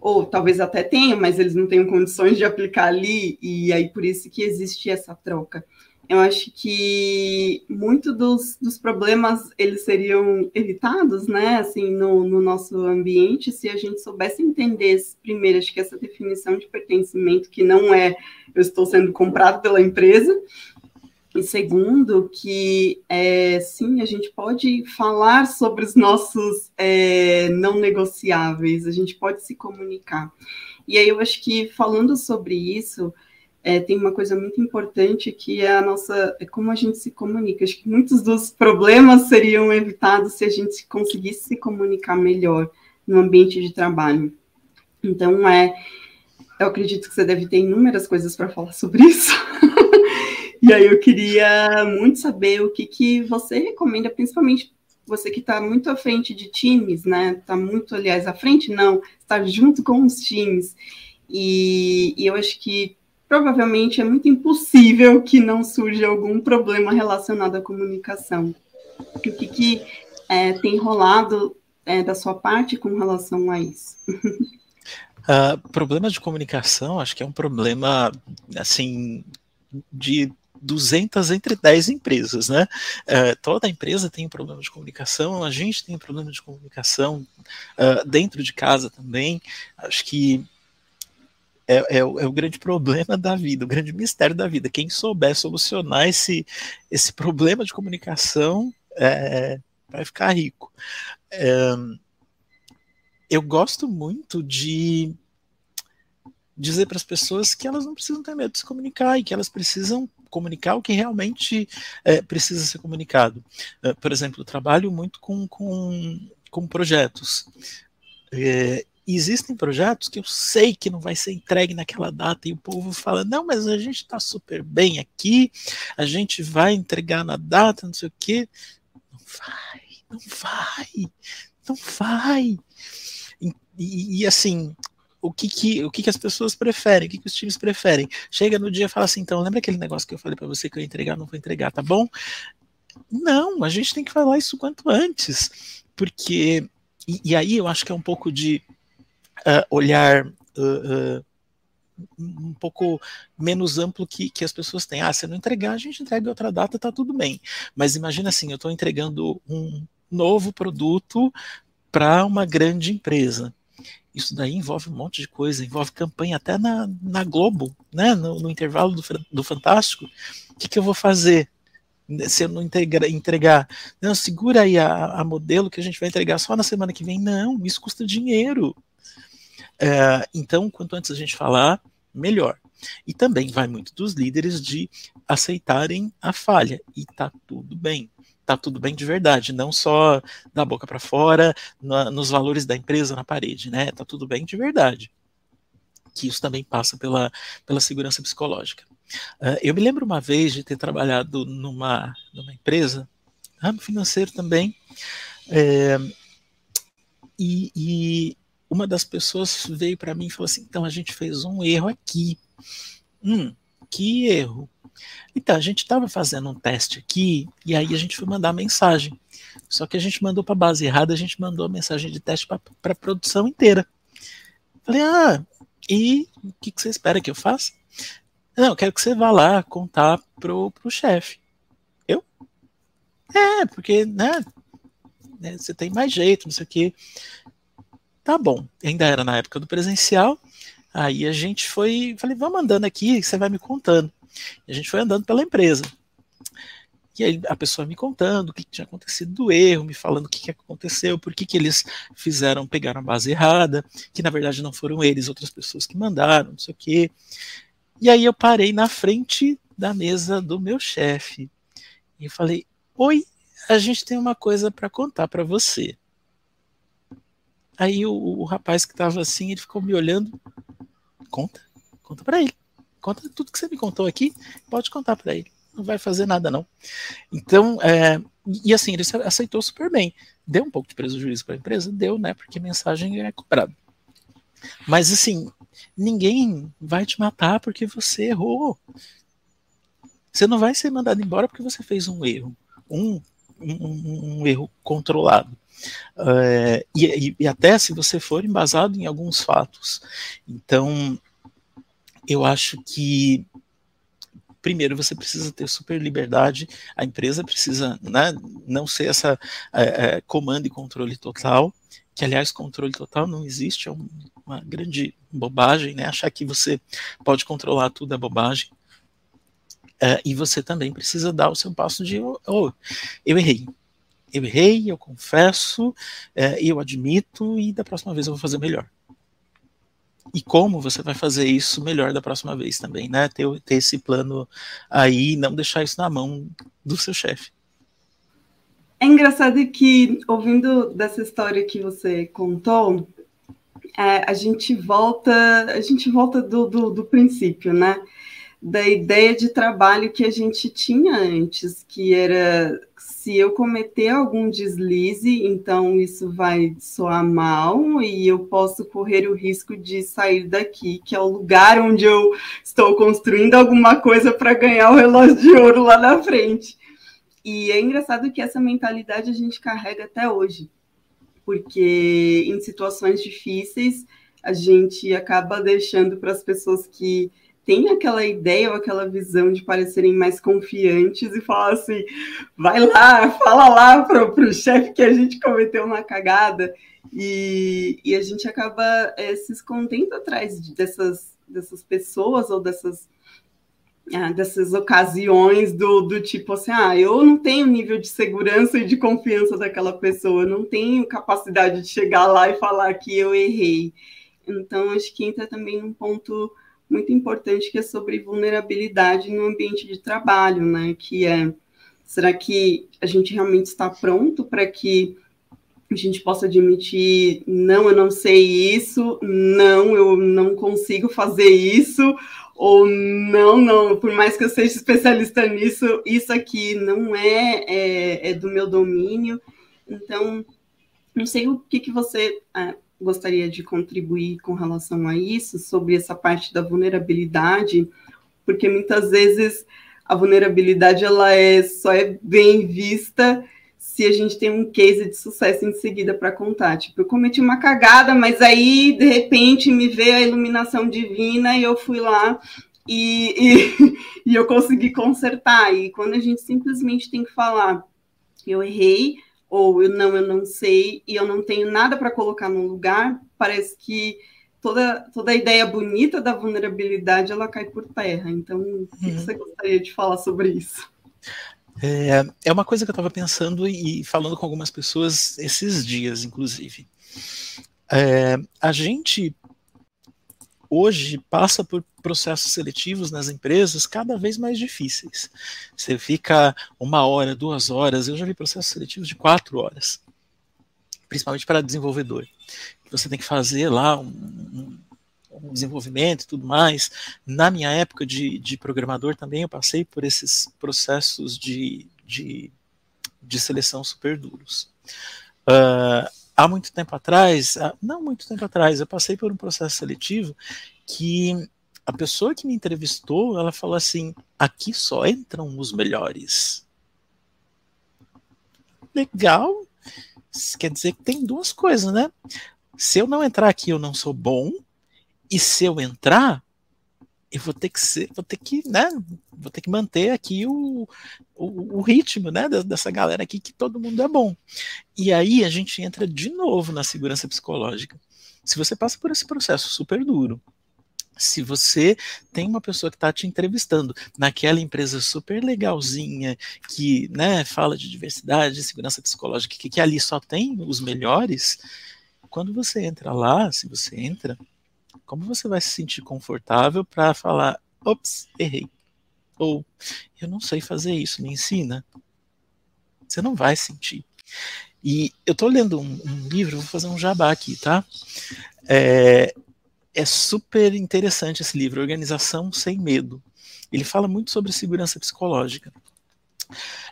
Ou talvez até tenham, mas eles não têm condições de aplicar ali, e aí por isso que existe essa troca eu acho que muito dos, dos problemas eles seriam evitados, né, assim, no, no, nosso ambiente, se a gente soubesse entender, primeiro, acho que essa definição de pertencimento, que não é eu estou sendo comprado pela empresa, e segundo, que é, sim, a gente pode falar sobre os nossos é, não negociáveis, a gente pode se comunicar. E aí eu acho que falando sobre isso, é, tem uma coisa muito importante que é a nossa, é como a gente se comunica. Acho que muitos dos problemas seriam evitados se a gente conseguisse se comunicar melhor no ambiente de trabalho. Então, é, eu acredito que você deve ter inúmeras coisas para falar sobre isso. e aí eu queria muito saber o que, que você recomenda, principalmente você que está muito à frente de times, né? Está muito, aliás, à frente, não, está junto com os times. E, e eu acho que provavelmente é muito impossível que não surja algum problema relacionado à comunicação. O que, que é, tem rolado é, da sua parte com relação a isso? Uh, problema de comunicação, acho que é um problema, assim, de 200 entre 10 empresas, né? Uh, toda empresa tem problema de comunicação, a gente tem problema de comunicação uh, dentro de casa também. Acho que é, é, é, o grande problema da vida, o grande mistério da vida. Quem souber solucionar esse, esse problema de comunicação é, vai ficar rico. É, eu gosto muito de dizer para as pessoas que elas não precisam ter medo de se comunicar e que elas precisam comunicar o que realmente é, precisa ser comunicado. Por exemplo, eu trabalho muito com, com, com projetos. É, existem projetos que eu sei que não vai ser entregue naquela data e o povo fala: não, mas a gente está super bem aqui, a gente vai entregar na data, não sei o quê. Não vai, não vai, não vai. E, e, e assim, o que, que, o que, que as pessoas preferem, o que, que os times preferem. Chega no dia e fala assim: então, lembra aquele negócio que eu falei para você que eu ia entregar? Não vou entregar, tá bom? Não, a gente tem que falar isso quanto antes, porque. E, e aí eu acho que é um pouco de uh, olhar uh, uh, um pouco menos amplo que, que as pessoas têm. Ah, se não entregar, a gente entrega outra data, tá tudo bem. Mas imagina assim, eu estou entregando um novo produto para uma grande empresa. Isso daí envolve um monte de coisa, envolve campanha até na, na Globo, né? no, no intervalo do, do Fantástico. O que, que eu vou fazer? se eu não integra, entregar, não, segura aí a, a, modelo que a gente vai entregar só na semana que vem. Não, isso custa dinheiro. É, então, quanto antes a gente falar, melhor. E também vai muito dos líderes de aceitarem a falha. E tá tudo bem. Tá tudo bem de verdade, não só da boca para fora, na, nos valores da empresa na parede, né? Tá tudo bem de verdade. Que isso também passa pela, pela segurança psicológica. Uh, eu me lembro uma vez de ter trabalhado numa, numa empresa, ramo financeiro também, é, e, e uma das pessoas veio para mim e falou assim: então a gente fez um erro aqui. Hum, que erro. Então, a gente estava fazendo um teste aqui e aí a gente foi mandar mensagem. Só que a gente mandou para a base errada, a gente mandou a mensagem de teste para a produção inteira. Falei, ah, e o que, que, você espera que eu faça? Não, eu quero que você vá lá contar pro, pro chefe. Eu? É, porque, né, né, você tem mais jeito, não sei o quê. Tá bom. Ainda era na época do presencial. Aí a gente foi, falei, vamos andando aqui, você vai me contando. E a gente foi andando pela empresa. E aí a pessoa me contando o que tinha acontecido do erro, me falando o que, que aconteceu, por que, que eles fizeram, pegaram a base errada, que na verdade não foram eles, outras pessoas que mandaram, não sei o quê. E aí eu parei na frente da mesa do meu chefe e falei: Oi, a gente tem uma coisa para contar para você. Aí o, o rapaz que estava assim, ele ficou me olhando. Conta, conta para ele. Conta tudo que você me contou aqui, pode contar para ele. Não vai fazer nada, não. Então, é, e assim, ele aceitou super bem. Deu um pouco de prejuízo para a empresa? Deu, né? Porque mensagem é cobrada. Mas assim, ninguém vai te matar porque você errou. Você não vai ser mandado embora porque você fez um erro. Um, um, um erro controlado. Uh, e, e, até se você for embasado em alguns fatos. Então, eu acho que primeiro você precisa ter super liberdade, a empresa precisa né, não ser essa é, é, comando e controle total, que aliás controle total não existe, é uma grande bobagem, né? Achar que você pode controlar tudo é bobagem. É, e você também precisa dar o seu passo de oh, eu errei, eu errei, eu confesso, é, eu admito e da próxima vez eu vou fazer melhor. E como você vai fazer isso melhor da próxima vez também, né? Ter, ter esse plano aí, não deixar isso na mão do seu chefe. É engraçado que, ouvindo dessa história que você contou, é, a gente volta, a gente volta do, do, do princípio, né? Da ideia de trabalho que a gente tinha antes, que era se eu cometer algum deslize, então isso vai soar mal e eu posso correr o risco de sair daqui, que é o lugar onde eu estou construindo alguma coisa para ganhar o relógio de ouro lá na frente. E é engraçado que essa mentalidade a gente carrega até hoje, porque em situações difíceis a gente acaba deixando para as pessoas que tem aquela ideia ou aquela visão de parecerem mais confiantes e falar assim, vai lá, fala lá para o chefe que a gente cometeu uma cagada. E, e a gente acaba é, se escondendo atrás dessas, dessas pessoas ou dessas, ah, dessas ocasiões do, do tipo assim, ah, eu não tenho nível de segurança e de confiança daquela pessoa, eu não tenho capacidade de chegar lá e falar que eu errei. Então, acho que entra também num ponto muito importante que é sobre vulnerabilidade no ambiente de trabalho, né? Que é será que a gente realmente está pronto para que a gente possa admitir não, eu não sei isso, não, eu não consigo fazer isso, ou não, não, por mais que eu seja especialista nisso, isso aqui não é, é, é do meu domínio. Então, não sei o que, que você é, gostaria de contribuir com relação a isso, sobre essa parte da vulnerabilidade, porque muitas vezes a vulnerabilidade ela é só é bem vista se a gente tem um case de sucesso em seguida para contar. Tipo, eu cometi uma cagada, mas aí de repente me veio a iluminação divina e eu fui lá e, e, e eu consegui consertar. E quando a gente simplesmente tem que falar, eu errei, ou eu não, eu não sei e eu não tenho nada para colocar no lugar, parece que toda, toda a ideia bonita da vulnerabilidade ela cai por terra. Então, o que uhum. você gostaria de falar sobre isso? É, é uma coisa que eu estava pensando e falando com algumas pessoas esses dias, inclusive. É, a gente hoje passa por processos seletivos nas empresas cada vez mais difíceis. Você fica uma hora, duas horas, eu já vi processos seletivos de quatro horas, principalmente para desenvolvedor. Você tem que fazer lá um, um desenvolvimento e tudo mais. Na minha época de, de, programador também eu passei por esses processos de, de, de seleção super duros. Uh, há muito tempo atrás, não muito tempo atrás, eu passei por um processo seletivo que a pessoa que me entrevistou, ela falou assim: aqui só entram os melhores. Legal. Isso quer dizer que tem duas coisas, né? Se eu não entrar aqui, eu não sou bom. E se eu entrar, eu vou ter que ser, vou ter que, né, vou ter que manter aqui o, o, o, ritmo, né, dessa galera aqui que todo mundo é bom. E aí a gente entra de novo na segurança psicológica. Se você passa por esse processo super duro, se você tem uma pessoa que está te entrevistando naquela empresa super legalzinha, que né, fala de diversidade, de segurança psicológica, que, que ali só tem os melhores, quando você entra lá, se você entra, como você vai se sentir confortável para falar, ops, errei? Ou eu não sei fazer isso, me ensina? Você não vai sentir. E eu estou lendo um, um, livro, vou fazer um jabá aqui, tá? É, é super interessante esse livro, Organização Sem Medo. Ele fala muito sobre segurança psicológica.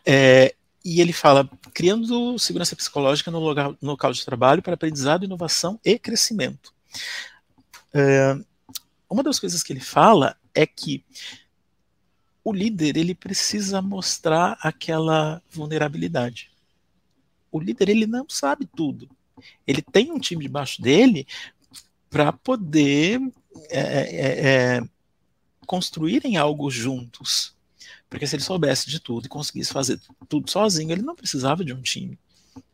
É, e ele fala, criando segurança psicológica no local, no local de trabalho para aprendizado, inovação e crescimento. É, uma das coisas que ele fala é que o líder ele precisa mostrar aquela vulnerabilidade. O líder ele não sabe tudo. Ele tem um time debaixo dele para poder é, é, é, construírem algo juntos. Porque se ele soubesse de tudo e conseguisse fazer tudo sozinho, ele não precisava de um time.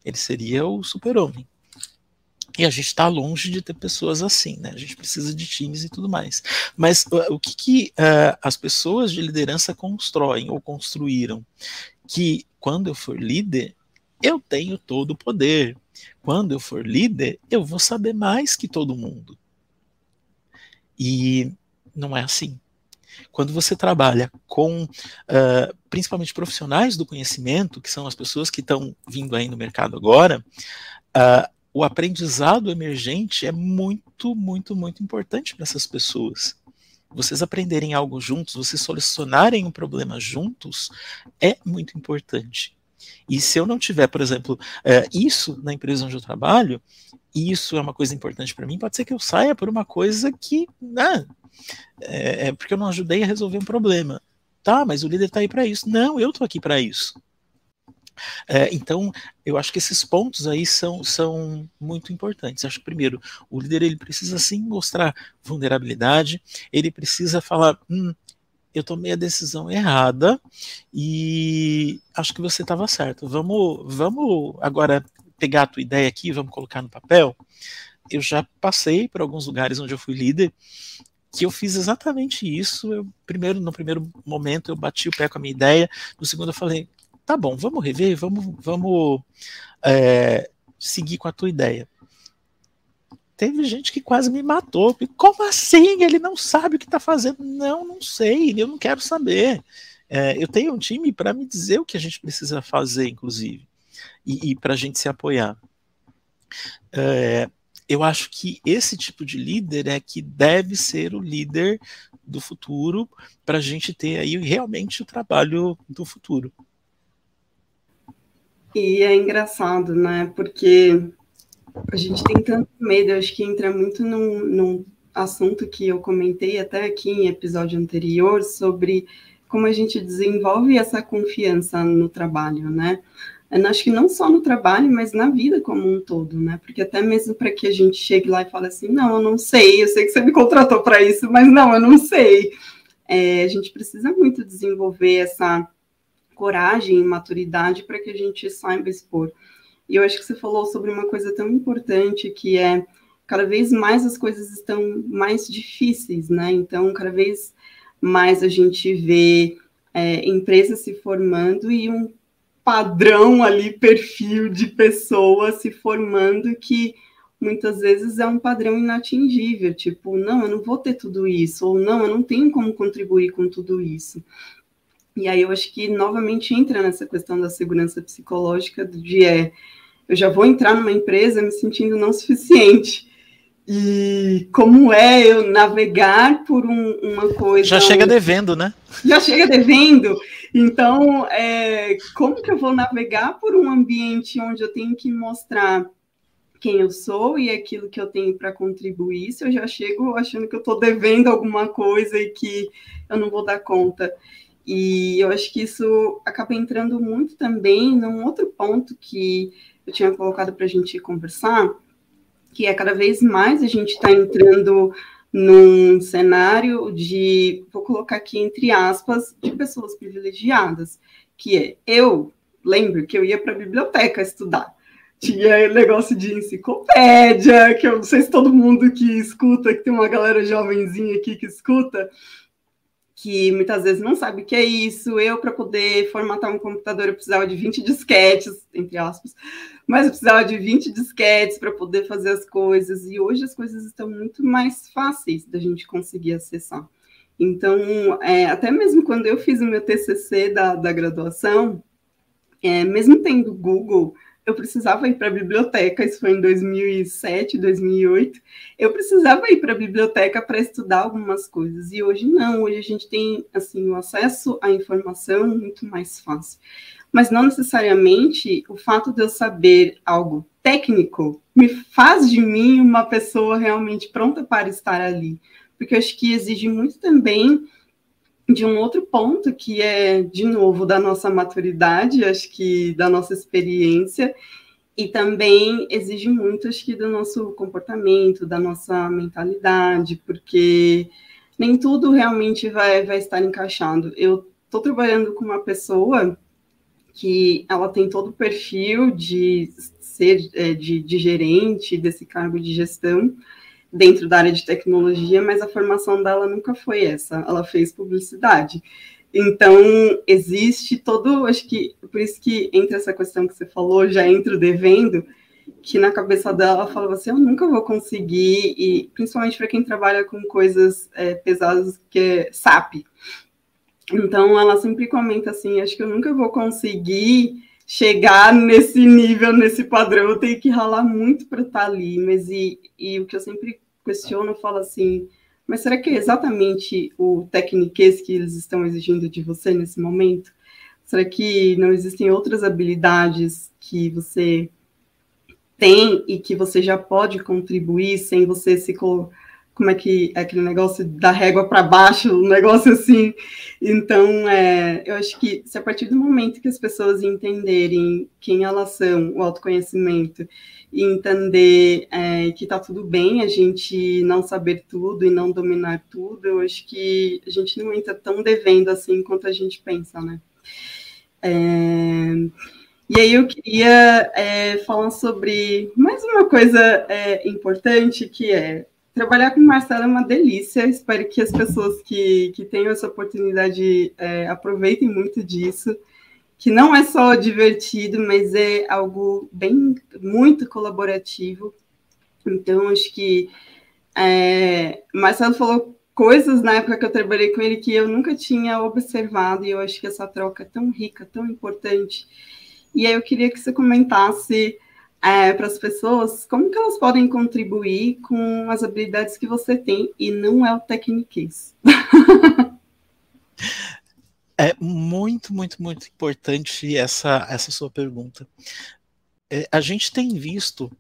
Ele seria o super-homem. E a gente está longe de ter pessoas assim, né? A gente precisa de times e tudo mais. Mas o que, que uh, as pessoas de liderança constroem ou construíram? Que quando eu for líder, eu tenho todo o poder. Quando eu for líder, eu vou saber mais que todo mundo. E não é assim. Quando você trabalha com uh, principalmente profissionais do conhecimento, que são as pessoas que estão vindo aí no mercado agora, uh, o aprendizado emergente é muito, muito, muito importante para essas pessoas. Vocês aprenderem algo juntos, vocês solucionarem um problema juntos, é muito importante. E se eu não tiver, por exemplo, é, isso na empresa onde eu trabalho, isso é uma coisa importante para mim, pode ser que eu saia por uma coisa que, né, é, é porque eu não ajudei a resolver um problema. Tá, mas o líder está aí para isso. Não, eu estou aqui para isso. É, então, eu acho que esses pontos aí são, são muito importantes. Acho que, primeiro, o líder ele precisa sim mostrar vulnerabilidade, ele precisa falar: hum, eu tomei a decisão errada e acho que você estava certo. Vamos, vamos agora pegar a tua ideia aqui, vamos colocar no papel. Eu já passei por alguns lugares onde eu fui líder que eu fiz exatamente isso. Eu primeiro, no primeiro momento, eu bati o pé com a minha ideia. No segundo, eu falei: tá bom, vamos rever, vamos, vamos é, seguir com a tua ideia. Teve gente que quase me matou. Como assim? Ele não sabe o que está fazendo? Não, não sei, eu não quero saber. É, eu tenho um time para me dizer o que a gente precisa fazer, inclusive, e, e para a gente se apoiar. É, eu acho que esse tipo de líder é que deve ser o líder do futuro para a gente ter aí realmente o trabalho do futuro. E é engraçado, né? Porque a gente tem tanto medo, eu acho que entra muito num, num assunto que eu comentei até aqui em episódio anterior sobre como a gente desenvolve essa confiança no trabalho, né? Eu acho que não só no trabalho, mas na vida como um todo, né? Porque até mesmo para que a gente chegue lá e fale assim, não, eu não sei, eu sei que você me contratou para isso, mas não, eu não sei. É, a gente precisa muito desenvolver essa coragem e maturidade para que a gente saiba expor. E eu acho que você falou sobre uma coisa tão importante que é cada vez mais as coisas estão mais difíceis, né? Então, cada vez mais a gente vê é, empresas se formando e um padrão ali, perfil de pessoas se formando que muitas vezes é um padrão inatingível, tipo, não, eu não vou ter tudo isso, ou não, eu não tenho como contribuir com tudo isso. E aí eu acho que novamente entra nessa questão da segurança psicológica de é, eu já vou entrar numa empresa me sentindo não suficiente. E como é eu navegar por um, uma coisa. Já chega devendo, né? Já chega devendo. Então, é, como que eu vou navegar por um ambiente onde eu tenho que mostrar quem eu sou e aquilo que eu tenho para contribuir, se eu já chego achando que eu estou devendo alguma coisa e que eu não vou dar conta. E eu acho que isso acaba entrando muito também num outro ponto que eu tinha colocado para a gente conversar, que é cada vez mais a gente está entrando num cenário de, vou colocar aqui entre aspas, de pessoas privilegiadas, que é eu lembro que eu ia para a biblioteca estudar. Tinha negócio de enciclopédia, que eu não sei se todo mundo que escuta, que tem uma galera jovenzinha aqui que escuta, que muitas vezes não sabe o que é isso. Eu, para poder formatar um computador, eu precisava de 20 disquetes, entre aspas, mas eu precisava de 20 disquetes para poder fazer as coisas. E hoje as coisas estão muito mais fáceis da gente conseguir acessar. Então, é, até mesmo quando eu fiz o meu TCC da, da graduação, é, mesmo tendo Google, eu precisava ir para a biblioteca, isso foi em 2007, 2008, eu precisava ir para a biblioteca para estudar algumas coisas, e hoje não, hoje a gente tem, assim, o acesso à informação muito mais fácil. Mas não necessariamente o fato de eu saber algo técnico me faz de mim uma pessoa realmente pronta para estar ali, porque eu acho que exige muito também de um outro ponto que é, de novo, da nossa maturidade, acho que da nossa experiência, e também exige muito, acho que, do nosso comportamento, da nossa mentalidade, porque nem tudo realmente vai, vai estar encaixado. Eu estou trabalhando com uma pessoa que ela tem todo o perfil de ser é, de, de gerente desse cargo de gestão, dentro da área de tecnologia, mas a formação dela nunca foi essa. Ela fez publicidade. Então, existe todo, acho que, por isso que entre essa questão que você falou, já entra o devendo, que na cabeça dela ela falava assim, eu nunca vou conseguir, e principalmente para quem trabalha com coisas é, pesadas, que é SAP. Então, ela sempre comenta assim, acho que eu nunca vou conseguir chegar nesse nível, nesse padrão, eu tenho que ralar muito para estar tá ali, mas e, e o que eu sempre questiono, eu falo assim, mas será que é exatamente o tecniquez que eles estão exigindo de você nesse momento? Será que não existem outras habilidades que você tem e que você já pode contribuir sem você se como é que é aquele negócio da régua para baixo, um negócio assim. Então, é, eu acho que se a partir do momento que as pessoas entenderem quem elas são, o autoconhecimento, e entender é, que está tudo bem a gente não saber tudo e não dominar tudo, eu acho que a gente não entra tão devendo assim quanto a gente pensa, né? É, e aí eu queria é, falar sobre mais uma coisa é, importante que é trabalhar com o Marcelo é uma delícia. Espero que as pessoas que, que tenham essa oportunidade é, aproveitem muito disso. Que não é só divertido, mas é algo bem muito colaborativo. Então, acho que é, Marcelo falou coisas na época que eu trabalhei com ele que eu nunca tinha observado, e eu acho que essa troca é tão rica, tão importante. E aí eu queria que você comentasse é, para as pessoas como que elas podem contribuir com as habilidades que você tem e não é o tecniquez. é muito, muito, muito importante essa, essa sua pergunta. É, a gente tem visto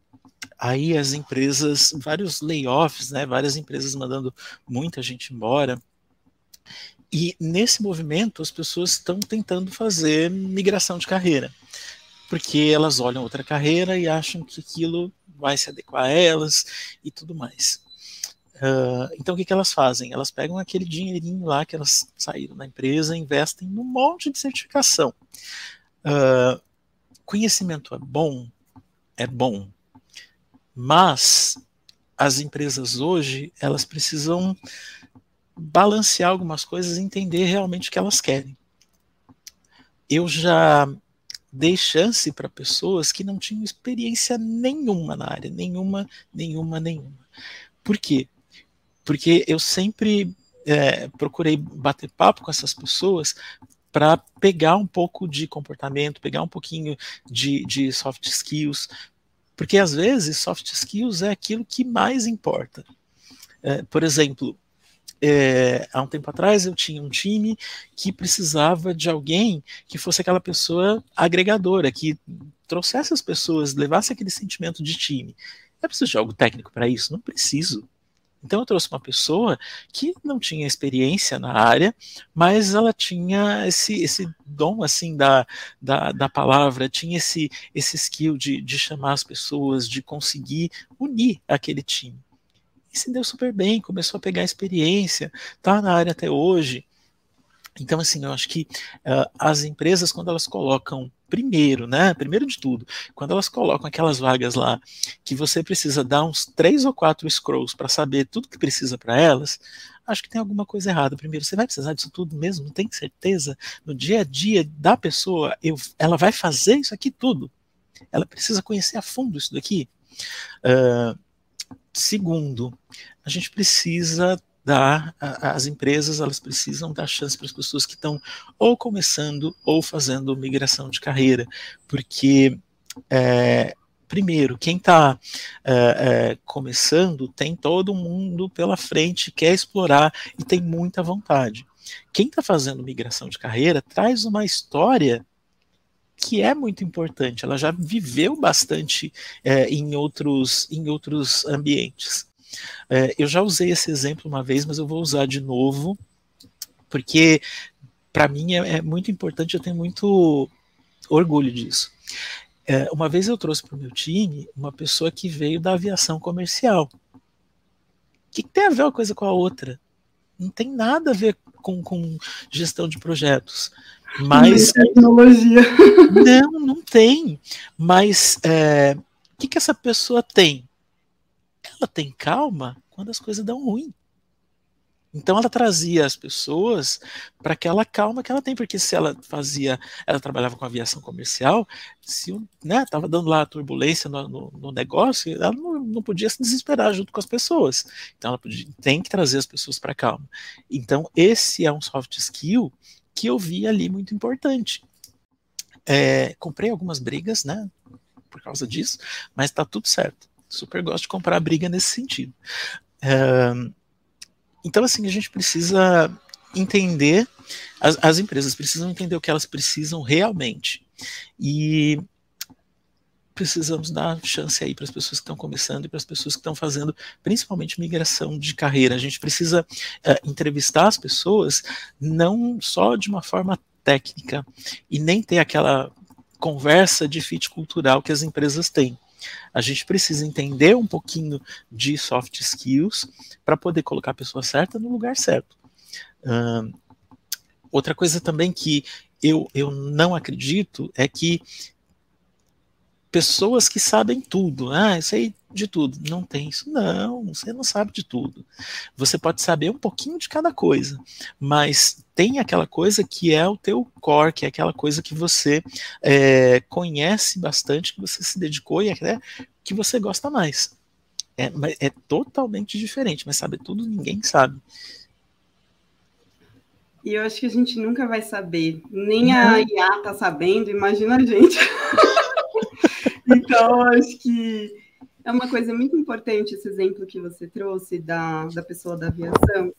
aí as empresas, vários layoffs, né, várias empresas mandando muita gente embora. E nesse movimento as pessoas estão tentando fazer migração de carreira porque elas olham outra carreira e acham que aquilo vai se adequar a elas e tudo mais. Uh, então o que, que elas fazem? Elas pegam aquele dinheirinho lá que elas saíram da empresa, investem num monte de certificação. Uh, conhecimento é bom, é bom, mas as empresas hoje elas precisam balancear algumas coisas e entender realmente o que elas querem. Eu já dei chance para pessoas que não tinham experiência nenhuma na área, nenhuma, nenhuma, nenhuma. Por quê? Porque eu sempre é, procurei bater papo com essas pessoas para pegar um pouco de comportamento, pegar um pouquinho de, de soft skills, porque às vezes soft skills é aquilo que mais importa. É, por exemplo, é, há um tempo atrás eu tinha um time que precisava de alguém que fosse aquela pessoa agregadora, que trouxesse as pessoas, levasse aquele sentimento de time. É preciso de algo técnico para isso? Não preciso. Então eu trouxe uma pessoa que não tinha experiência na área, mas ela tinha esse, esse dom assim da, da, da palavra, tinha esse, esse skill de, de chamar as pessoas, de conseguir unir aquele time e se deu super bem, começou a pegar experiência, tá na área até hoje. Então, assim, eu acho que uh, as empresas, quando elas colocam primeiro, né? Primeiro de tudo, quando elas colocam aquelas vagas lá que você precisa dar uns três ou quatro scrolls para saber tudo que precisa para elas, acho que tem alguma coisa errada. Primeiro, você vai precisar disso tudo mesmo? Não tem certeza? No dia a dia da pessoa, eu, ela vai fazer isso aqui tudo. Ela precisa conhecer a fundo isso daqui. Uh, segundo, a gente precisa dar, as empresas elas precisam dar chance para as pessoas que estão ou começando ou fazendo migração de carreira, porque é, primeiro, quem está é, é, começando tem todo mundo pela frente, quer explorar e tem muita vontade. Quem está fazendo migração de carreira traz uma história que é muito importante. Ela já viveu bastante é, em, outros, em outros ambientes. É, eu já usei esse exemplo uma vez, mas eu vou usar de novo, porque para mim é, é, muito importante, eu tenho muito orgulho disso. É, uma vez eu trouxe para o meu time uma pessoa que veio da aviação comercial. O que, que, tem a ver uma coisa com a outra? Não tem nada a ver com, com gestão de projetos. Mas. Tecnologia. Não, não tem. Mas é, o que, que essa pessoa tem? Ela tem calma quando as coisas dão ruim. Então ela trazia as pessoas para aquela calma que ela tem, porque se ela fazia, ela trabalhava com aviação comercial, se né, tava dando lá turbulência no, no, no negócio, ela não, não, podia se desesperar junto com as pessoas. Então ela podia, tem que trazer as pessoas para calma. Então esse é um soft skill que eu vi ali muito importante. É, comprei algumas brigas, né, por causa disso, mas está tudo certo super gosto de comprar briga nesse sentido. Então, assim, a gente precisa entender, as, as empresas precisam entender o que elas precisam realmente. E precisamos dar chance aí para as pessoas que estão começando e para as pessoas que estão fazendo, principalmente migração de carreira. A gente precisa uh, entrevistar as pessoas não só de uma forma técnica e nem ter aquela conversa de fit cultural que as empresas têm. A gente precisa entender um pouquinho de soft skills para poder colocar a pessoa certa no lugar certo. Uh, outra coisa também que eu, eu não acredito é que pessoas que sabem tudo, ah, isso aí de tudo. Não tem isso, não, você não sabe de tudo. Você pode saber um pouquinho de cada coisa, mas tem aquela coisa que é o teu core, que é aquela coisa que você é, conhece bastante, que você se dedicou e é, que você gosta mais. É, é totalmente diferente, mas saber tudo ninguém sabe. E eu acho que a gente nunca vai saber. Nem a IA tá sabendo, imagina a gente. então, acho que é uma coisa muito importante esse exemplo que você trouxe da, da pessoa da aviação,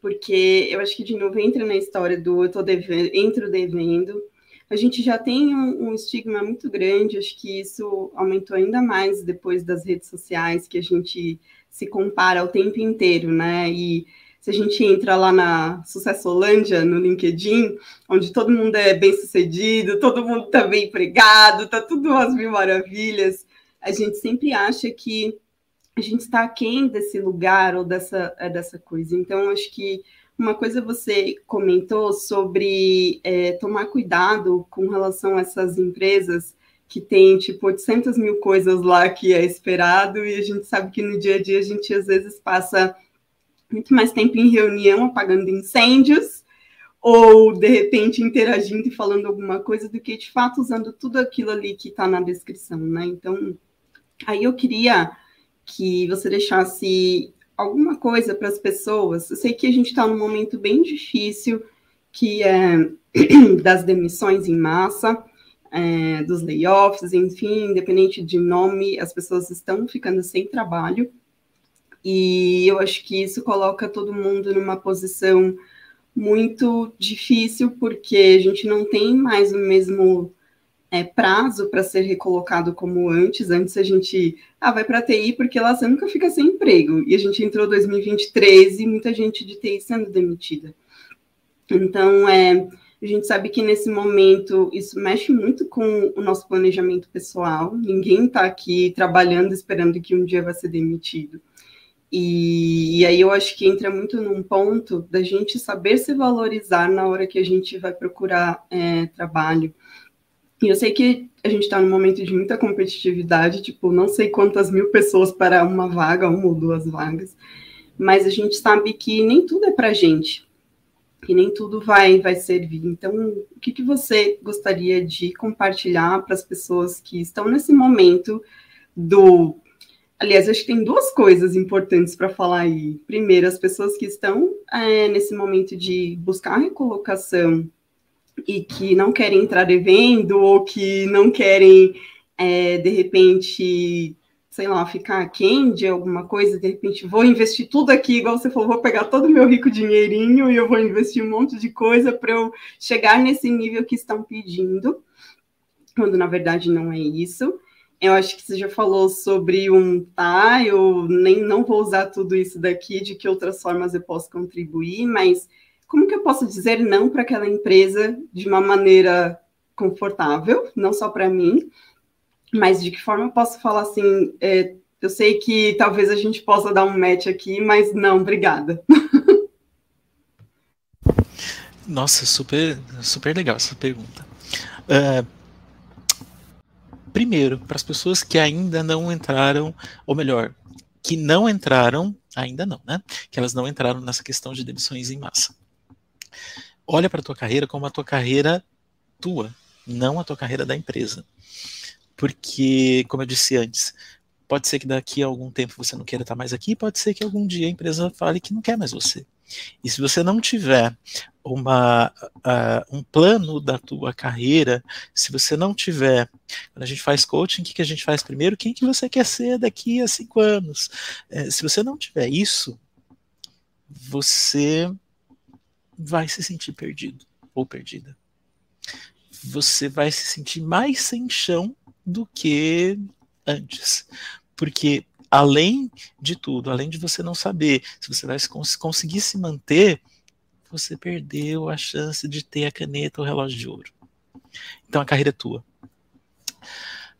porque eu acho que, de novo, entra na história do eu tô devendo, entro devendo. A gente já tem um, um estigma muito grande, acho que isso aumentou ainda mais depois das redes sociais, que a gente se compara o tempo inteiro, né? E se a gente entra lá na Sucessolândia, no LinkedIn, onde todo mundo é bem sucedido, todo mundo está bem empregado, está tudo às mil maravilhas, a gente sempre acha que a gente está aquém desse lugar ou dessa, é, dessa coisa. Então, acho que uma coisa você comentou sobre é, tomar cuidado com relação a essas empresas que tem tipo 800 mil coisas lá que é esperado e a gente sabe que no dia a dia a gente às vezes passa muito mais tempo em reunião apagando incêndios ou de repente interagindo e falando alguma coisa do que de fato usando tudo aquilo ali que está na descrição, né? Então Aí eu queria que você deixasse alguma coisa para as pessoas. Eu sei que a gente está num momento bem difícil, que é das demissões em massa, é, dos layoffs, enfim, independente de nome, as pessoas estão ficando sem trabalho. E eu acho que isso coloca todo mundo numa posição muito difícil, porque a gente não tem mais o mesmo é, prazo para ser recolocado como antes. Antes a gente ah, vai para TI porque lá você nunca fica sem emprego. E a gente entrou em 2023 e muita gente de TI sendo demitida. Então, é, a gente sabe que nesse momento isso mexe muito com o nosso planejamento pessoal. Ninguém está aqui trabalhando esperando que um dia vai ser demitido. E, e, aí eu acho que entra muito num ponto da gente saber se valorizar na hora que a gente vai procurar é, trabalho. E eu sei que a gente está num momento de muita competitividade, tipo, não sei quantas mil pessoas para uma vaga, uma ou duas vagas, mas a gente sabe que nem tudo é para gente, que nem tudo vai vai servir. Então, o que, que você gostaria de compartilhar para as pessoas que estão nesse momento do Aliás, acho que tem duas coisas importantes para falar aí. Primeiro, as pessoas que estão é, nesse momento de buscar recolocação e que não querem entrar devendo ou que não querem, é, de repente, sei lá, ficar quem de alguma coisa, de repente vou investir tudo aqui, igual você falou, vou pegar todo o meu rico dinheirinho e eu vou investir um monte de coisa para eu chegar nesse nível que estão pedindo, quando na verdade não é isso. Eu acho que você já falou sobre um tá, eu nem não vou usar tudo isso daqui, de que outras formas eu posso contribuir, mas como que eu posso dizer não para aquela empresa de uma maneira confortável, não só para mim, mas de que forma eu posso falar assim, é, eu sei que talvez a gente possa dar um match aqui, mas não, obrigada. Nossa, super, super legal essa pergunta. Uh, primeiro, para as pessoas que ainda não entraram, ou melhor, que não entraram, ainda não, né? Que elas não entraram nessa questão de demissões em massa. Olha para a tua carreira como a tua carreira tua, não a tua carreira da empresa. Porque, como eu disse antes, pode ser que daqui a algum tempo você não queira estar mais aqui, pode ser que algum dia a empresa fale que não quer mais você. E se você não tiver uma, uh, um plano da tua carreira, se você não tiver, quando a gente faz coaching, o que, que a gente faz primeiro? Quem que você quer ser daqui a cinco anos? É, se você não tiver isso, você vai se sentir perdido ou perdida. Você vai se sentir mais sem chão do que antes. Porque além de tudo, além de você não saber se você vai conseguir se manter, você perdeu a chance de ter a caneta ou o relógio de ouro. Então a carreira é tua.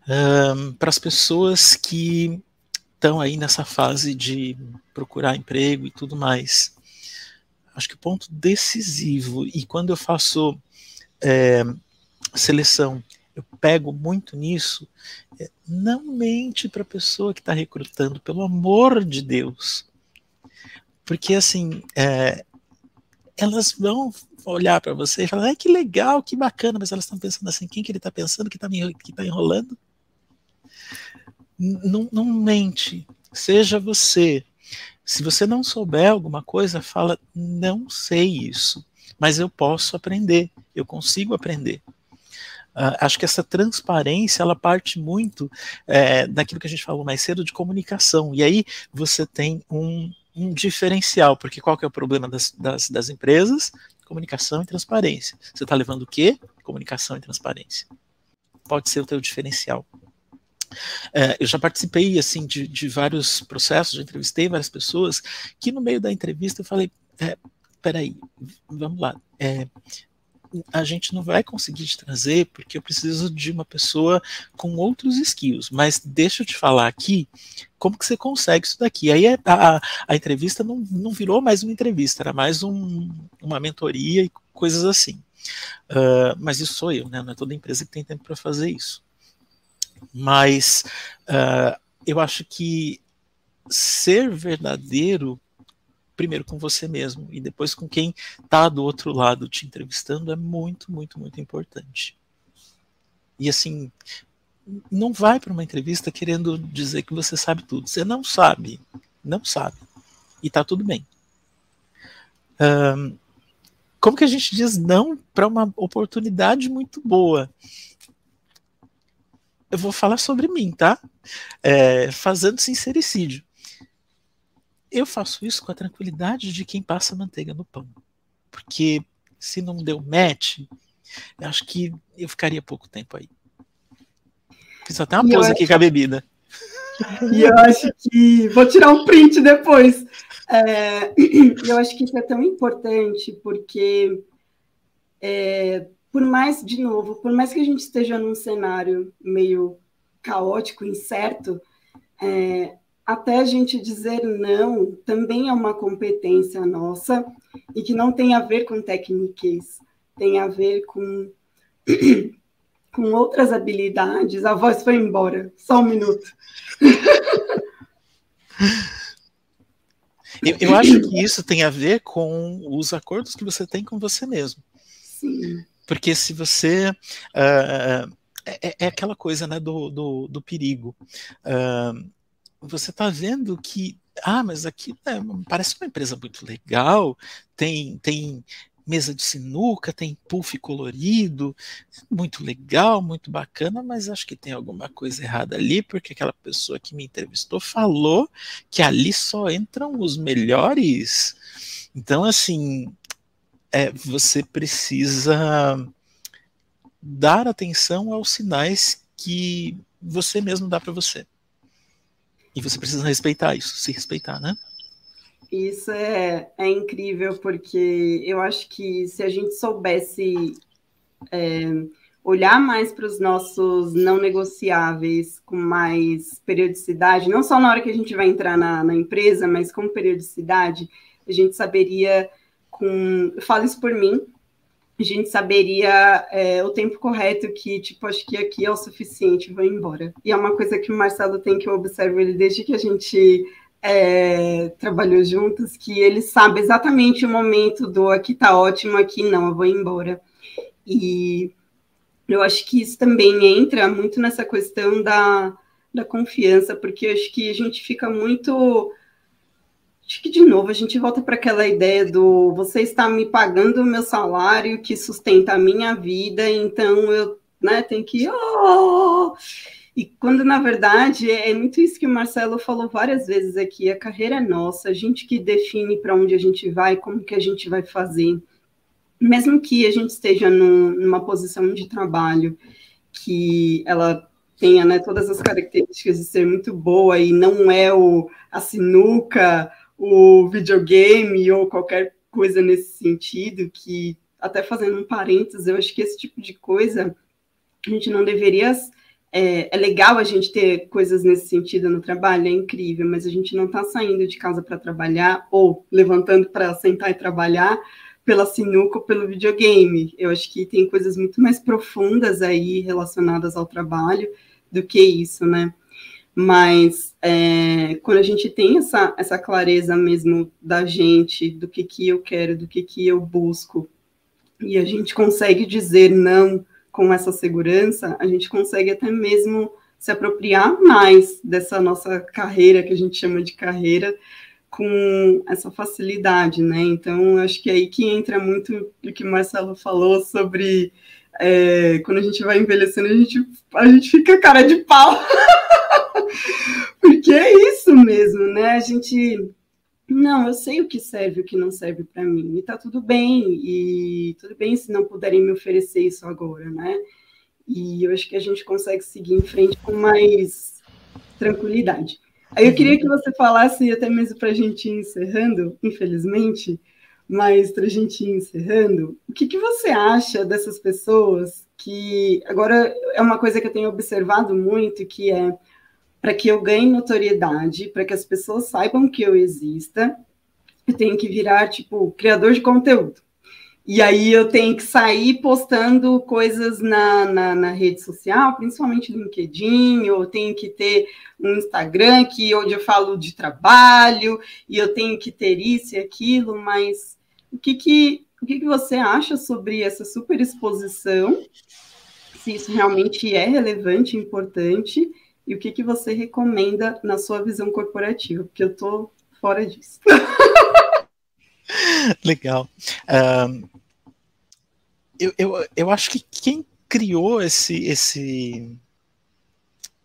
Um, Para as pessoas que estão aí nessa fase de procurar emprego e tudo mais, acho que o ponto decisivo, e quando eu faço é, seleção eu pego muito nisso, é, não mente para a pessoa que está recrutando, pelo amor de Deus. Porque, assim, é, elas vão olhar para você e falar, ah, que legal, que bacana, mas elas estão pensando assim, quem que ele está pensando que está tá enrolando? Não, não mente, seja você. Se você não souber alguma coisa, fala, não sei isso, mas eu posso aprender, eu consigo aprender. Uh, acho que essa transparência ela parte muito é, daquilo que a gente falou mais cedo de comunicação. E aí você tem um, um diferencial, porque qual que é o problema das, das, das empresas? Comunicação e transparência. Você está levando o quê? Comunicação e transparência. Pode ser o teu diferencial. É, eu já participei assim de, de, vários processos, já entrevistei várias pessoas que no meio da entrevista eu falei, é, peraí, vamos lá, é, a gente não vai conseguir te trazer porque eu preciso de uma pessoa com outros skills. Mas deixa eu te falar aqui como que você consegue isso daqui. Aí a, a, a entrevista não, não virou mais uma entrevista, era mais um, uma mentoria e coisas assim. Uh, mas isso sou eu, né? Não é toda empresa que tem tempo para fazer isso. Mas uh, eu acho que ser verdadeiro primeiro com você mesmo e depois com quem está do outro lado te entrevistando é muito, muito, muito importante. E assim, não vai para uma entrevista querendo dizer que você sabe tudo. Você não sabe, não sabe. E tá tudo bem. Um, como que a gente diz não para uma oportunidade muito boa? Eu vou falar sobre mim, tá? É, fazendo sincericídio. Eu faço isso com a tranquilidade de quem passa manteiga no pão. Porque se não deu match, eu acho que eu ficaria pouco tempo aí. Fiz até uma pose aqui com a bebida. E eu acho que. Vou tirar um print depois. É, eu acho que isso é tão importante, porque, é, por mais, de novo, por mais que a gente esteja num cenário meio caótico, incerto, é, até a gente dizer não também é uma competência nossa e que não tem a ver com técnicas, tem a ver com, com outras habilidades. A voz foi embora, só um minuto. Eu, eu, acho que isso tem a ver com os acordos que você tem com você mesmo. Sim. Porque se você. Uh, é, é, aquela coisa né, do, do, do perigo. Uh, você está vendo que. Ah, mas aqui né, parece uma empresa muito legal, tem, tem mesa de sinuca, tem puff colorido, muito legal, muito bacana, mas acho que tem alguma coisa errada ali, porque aquela pessoa que me entrevistou falou que ali só entram os melhores. Então, assim, é, você precisa dar atenção aos sinais que você mesmo dá para você. E você precisa respeitar isso, se respeitar, né? Isso é, é incrível, porque eu acho que se a gente soubesse é, olhar mais para os nossos não negociáveis com mais periodicidade, não só na hora que a gente vai entrar na, na empresa, mas com periodicidade, a gente saberia com. Eu falo isso por mim, a gente saberia é, o tempo correto que, tipo, acho que aqui é o suficiente, vou embora. E é uma coisa que o Marcelo tem que eu observo ele desde que a gente é, trabalhou juntos, que ele sabe exatamente o momento do aqui tá ótimo, aqui não, eu vou embora. E eu acho que isso também entra muito nessa questão da, da confiança, porque acho que a gente fica muito. Acho que de novo a gente volta para aquela ideia do você está me pagando o meu salário que sustenta a minha vida, então eu né, tenho que. Oh! E quando, na verdade, é muito isso que o Marcelo falou várias vezes aqui: a carreira é nossa, a gente que define para onde a gente vai, como que a gente vai fazer. Mesmo que a gente esteja num, numa posição de trabalho que ela tenha né, todas as características de ser muito boa e não é o, a sinuca, o videogame ou qualquer coisa nesse sentido, que até fazendo um parênteses, eu acho que esse tipo de coisa a gente não deveria é, é, legal a gente ter coisas nesse sentido no trabalho, é incrível, mas a gente não está saindo de casa para trabalhar ou levantando para sentar e trabalhar pela sinuca ou pelo videogame. Eu acho que tem coisas muito mais profundas aí relacionadas ao trabalho do que isso, né? Mas é, quando a gente tem essa, essa clareza mesmo da gente, do que, que eu quero, do que, que eu busco, e a gente consegue dizer não com essa segurança, a gente consegue até mesmo se apropriar mais dessa nossa carreira, que a gente chama de carreira, com essa facilidade, né? Então, acho que é aí que entra muito o que o Marcelo falou sobre é, quando a gente vai envelhecendo, a gente, a gente fica cara de pau. Porque é isso mesmo, né? A gente não, eu sei o que serve e o que não serve para mim, e tá tudo bem, e tudo bem se não puderem me oferecer isso agora, né? E eu acho que a gente consegue seguir em frente com mais tranquilidade. Aí eu queria que você falasse, até mesmo para a gente ir encerrando, infelizmente, mas para a gente ir encerrando, o que, que você acha dessas pessoas que, agora, é uma coisa que eu tenho observado muito, que é para que eu ganhe notoriedade, para que as pessoas saibam que eu exista, eu tenho que virar, tipo, criador de conteúdo. E aí eu tenho que sair postando coisas na, na, na, rede social, principalmente no LinkedIn, ou tenho que ter um Instagram que onde eu falo de trabalho, e eu tenho que ter isso e aquilo, mas o que, que, o que, que você acha sobre essa super exposição? Se isso realmente é relevante, importante, e o que, que você recomenda na sua visão corporativa, porque eu estou fora disso. Legal. Um, eu, eu, eu acho que quem criou esse, esse,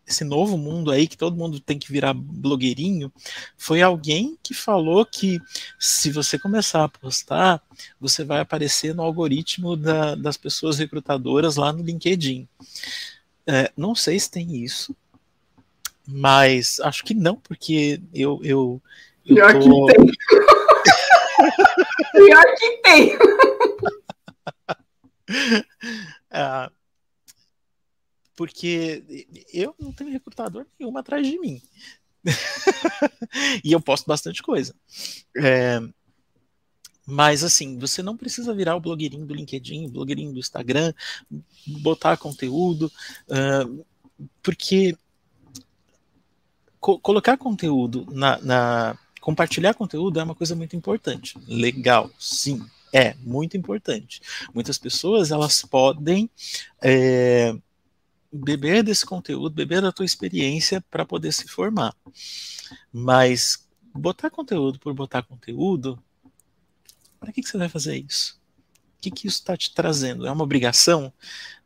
esse novo mundo aí, que todo mundo tem que virar blogueirinho, foi alguém que falou que se você começar a postar, você vai aparecer no algoritmo da, das pessoas recrutadoras lá no LinkedIn. É, não sei se tem isso, mas acho que não, porque eu. eu, eu Pior tô... que tem. Pior que tem. ah, porque eu não tenho recrutador nenhum atrás de mim. e eu posto bastante coisa. É, mas assim, você não precisa virar o blogueirinho do LinkedIn, blogueirinho do Instagram, botar conteúdo, uh, porque co colocar conteúdo na, na, compartilhar conteúdo é uma coisa muito importante. Legal, sim, é muito importante. Muitas pessoas elas podem é, beber desse conteúdo, beber da tua experiência para poder se formar. Mas botar conteúdo por botar conteúdo para que, que você vai fazer isso? O que, que isso está te trazendo? É uma obrigação?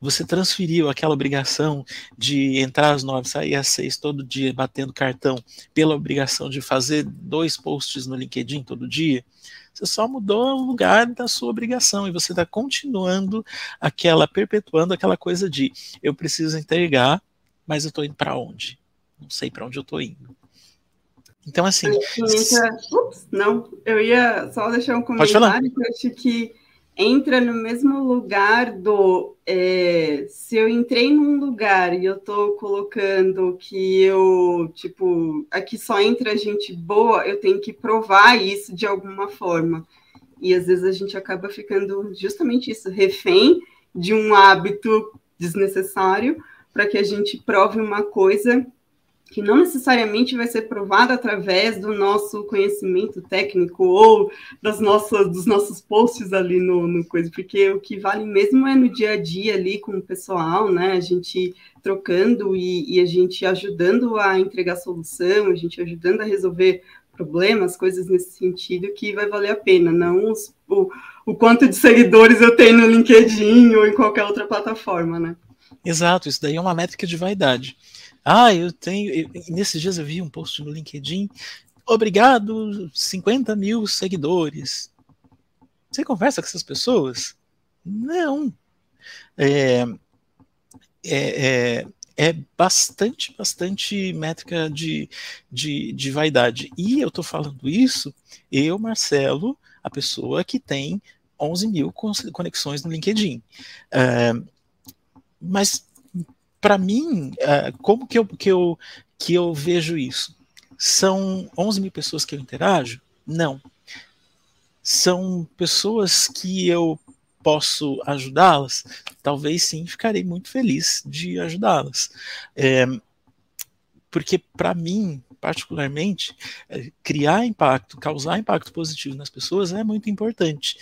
Você transferiu aquela obrigação de entrar às nove, sair às seis todo dia batendo cartão pela obrigação de fazer dois posts no LinkedIn todo dia? Você só mudou o lugar da sua obrigação e você está continuando aquela, perpetuando aquela coisa de eu preciso entregar, mas eu estou indo para onde? Não sei para onde eu estou indo. Então, assim. Ups, não, eu ia só deixar um comentário que eu acho que entra no mesmo lugar do é, se eu entrei num lugar e eu tô colocando que eu, tipo, aqui só entra gente boa, eu tenho que provar isso de alguma forma. E às vezes a gente acaba ficando justamente isso, refém de um hábito desnecessário para que a gente prove uma coisa que não necessariamente vai ser provada através do nosso conhecimento técnico ou das nossas, dos nossos posts ali no, no coisa, porque o que vale mesmo é no dia a dia ali com o pessoal, né? A gente trocando e, e a gente ajudando a entregar solução, a gente ajudando a resolver problemas, coisas nesse sentido que vai valer a pena, não os, o, o quanto de seguidores eu tenho no LinkedIn ou em qualquer outra plataforma, né? Exato, isso daí é uma métrica de vaidade. Ah, eu tenho. Eu, nesses dias eu vi um post no LinkedIn. Obrigado, 50 mil seguidores. Você conversa com essas pessoas? Não. É, é, é, é bastante, bastante métrica de, de, de vaidade. E eu estou falando isso, eu, Marcelo, a pessoa que tem 11 mil conexões no LinkedIn. É, mas para mim, uh, como que eu, que, eu, que eu vejo isso? São 11 mil pessoas que eu interajo? Não. São pessoas que eu posso ajudá-las? Talvez sim, ficarei muito feliz de ajudá-las. É, porque, para mim, particularmente, é, criar impacto, causar impacto positivo nas pessoas é muito importante.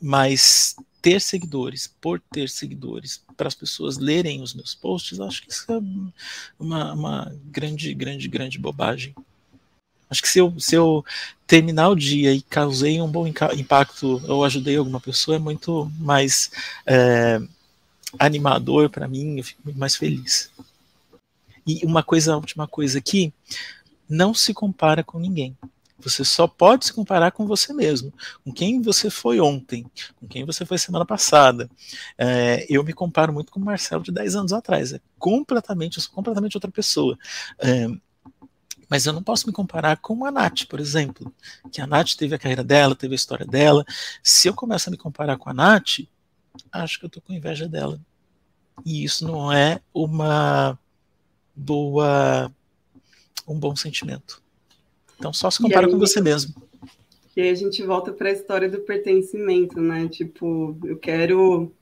mas ter seguidores, por ter seguidores, para as pessoas lerem os meus posts, acho que isso é uma, uma grande, grande, grande bobagem. Acho que se eu, se eu terminar o dia e causei um bom impacto ou ajudei alguma pessoa, é muito mais é, animador para mim, eu fico muito mais feliz. E uma coisa, a última coisa aqui, não se compara com ninguém. Você só pode se comparar com você mesmo, com quem você foi ontem, com quem você foi semana passada. É, eu me comparo muito com o Marcelo de 10 anos atrás. É completamente, eu sou completamente outra pessoa. É, mas eu não posso me comparar com a Nath, por exemplo. Que a Nath teve a carreira dela, teve a história dela. Se eu começar a me comparar com a Nath, acho que eu estou com inveja dela. E isso não é uma boa um bom sentimento. Então só se compara aí, com você mesmo. E aí a gente volta para a história do pertencimento, né? Tipo, eu quero.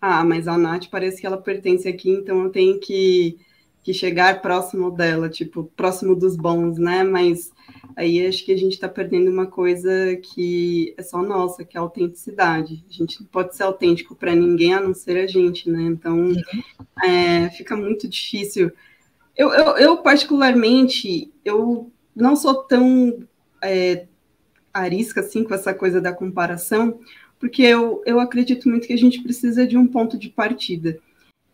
Ah, mas a Nath parece que ela pertence aqui, então eu tenho que, que chegar próximo dela, tipo, próximo dos bons, né? Mas aí acho que a gente está perdendo uma coisa que é só nossa, que é a autenticidade. A gente não pode ser autêntico para ninguém a não ser a gente, né? Então uhum. é, fica muito difícil. Eu, eu, eu, particularmente, eu não sou tão é, arisca assim com essa coisa da comparação, porque eu, eu acredito muito que a gente precisa de um ponto de partida.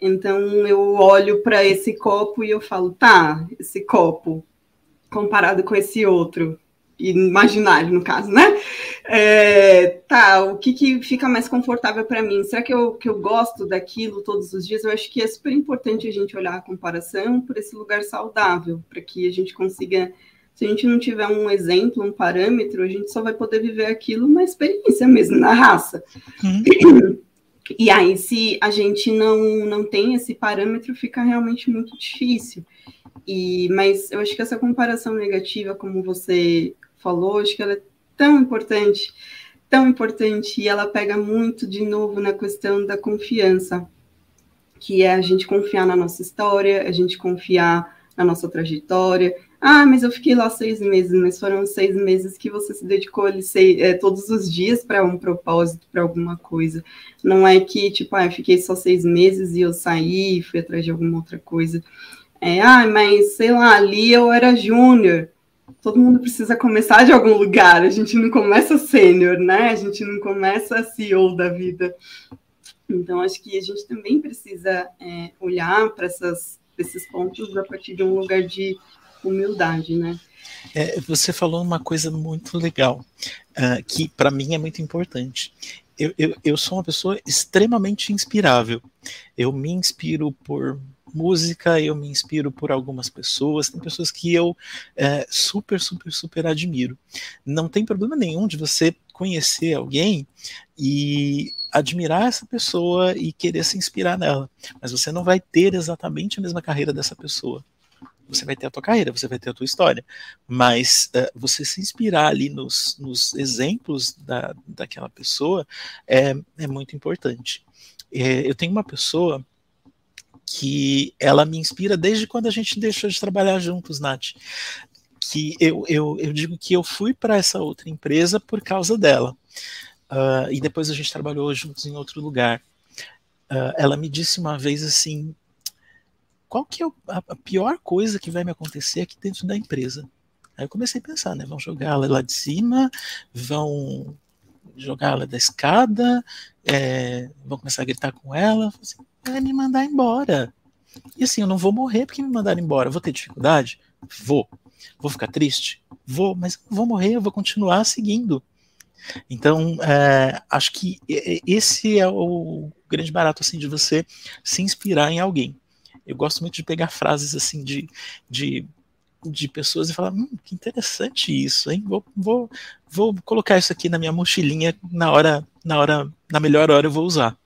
Então eu olho para esse copo e eu falo, tá, esse copo comparado com esse outro, imaginário no caso, né? É, tá, o que, que fica mais confortável para mim? Será que eu, que eu gosto daquilo todos os dias? Eu acho que é super importante a gente olhar a comparação por esse lugar saudável, para que a gente consiga se a gente não tiver um exemplo, um parâmetro, a gente só vai poder viver aquilo na experiência mesmo, na raça. Uhum. E aí, se a gente não, não tem esse parâmetro, fica realmente muito difícil. E, mas eu acho que essa comparação negativa, como você falou, acho que ela é tão importante, tão importante, e ela pega muito de novo na questão da confiança, que é a gente confiar na nossa história, a gente confiar na nossa trajetória. Ah, mas eu fiquei lá seis meses, mas foram seis meses que você se dedicou ali seis, é, todos os dias para um propósito, para alguma coisa. Não é que, tipo, ah, eu fiquei só seis meses e eu saí, fui atrás de alguma outra coisa. É, ah, mas sei lá, ali eu era júnior. Todo mundo precisa começar de algum lugar. A gente não começa sênior, né? A gente não começa CEO da vida. Então, acho que a gente também precisa é, olhar para esses pontos a partir de um lugar de humildade, né? É, você falou uma coisa muito legal, uh, que para mim é muito importante. Eu, eu, eu sou uma pessoa extremamente inspirável. Eu me inspiro por música, eu me inspiro por algumas pessoas, tem pessoas que eu é, super, super, super admiro. Não tem problema nenhum de você conhecer alguém e admirar essa pessoa e querer se inspirar nela, mas você não vai ter exatamente a mesma carreira dessa pessoa. Você vai ter a tua carreira, você vai ter a tua história, mas uh, você se inspirar ali nos, nos exemplos da, daquela pessoa é, é muito importante. É, eu tenho uma pessoa que ela me inspira desde quando a gente deixou de trabalhar juntos, Nath. Que eu, eu, eu digo que eu fui para essa outra empresa por causa dela. Uh, e depois a gente trabalhou juntos em outro lugar. Uh, ela me disse uma vez assim: qual que é a, pior coisa que vai me acontecer aqui dentro da empresa? Aí eu comecei a pensar, né? Vão jogar ela lá de cima, vão jogar ela da escada, é, vão começar a gritar com ela. Assim, me mandar embora. E assim, eu não vou morrer porque me mandaram embora. Vou ter dificuldade? Vou. Vou ficar triste? Vou, mas não vou morrer, eu vou continuar seguindo. Então, é, acho que esse é o grande barato assim de você se inspirar em alguém. Eu gosto muito de pegar frases assim de, de, de pessoas e falar, hum, que interessante isso, hein? Vou, vou, vou colocar isso aqui na minha mochilinha na hora, na hora, na melhor hora eu vou usar.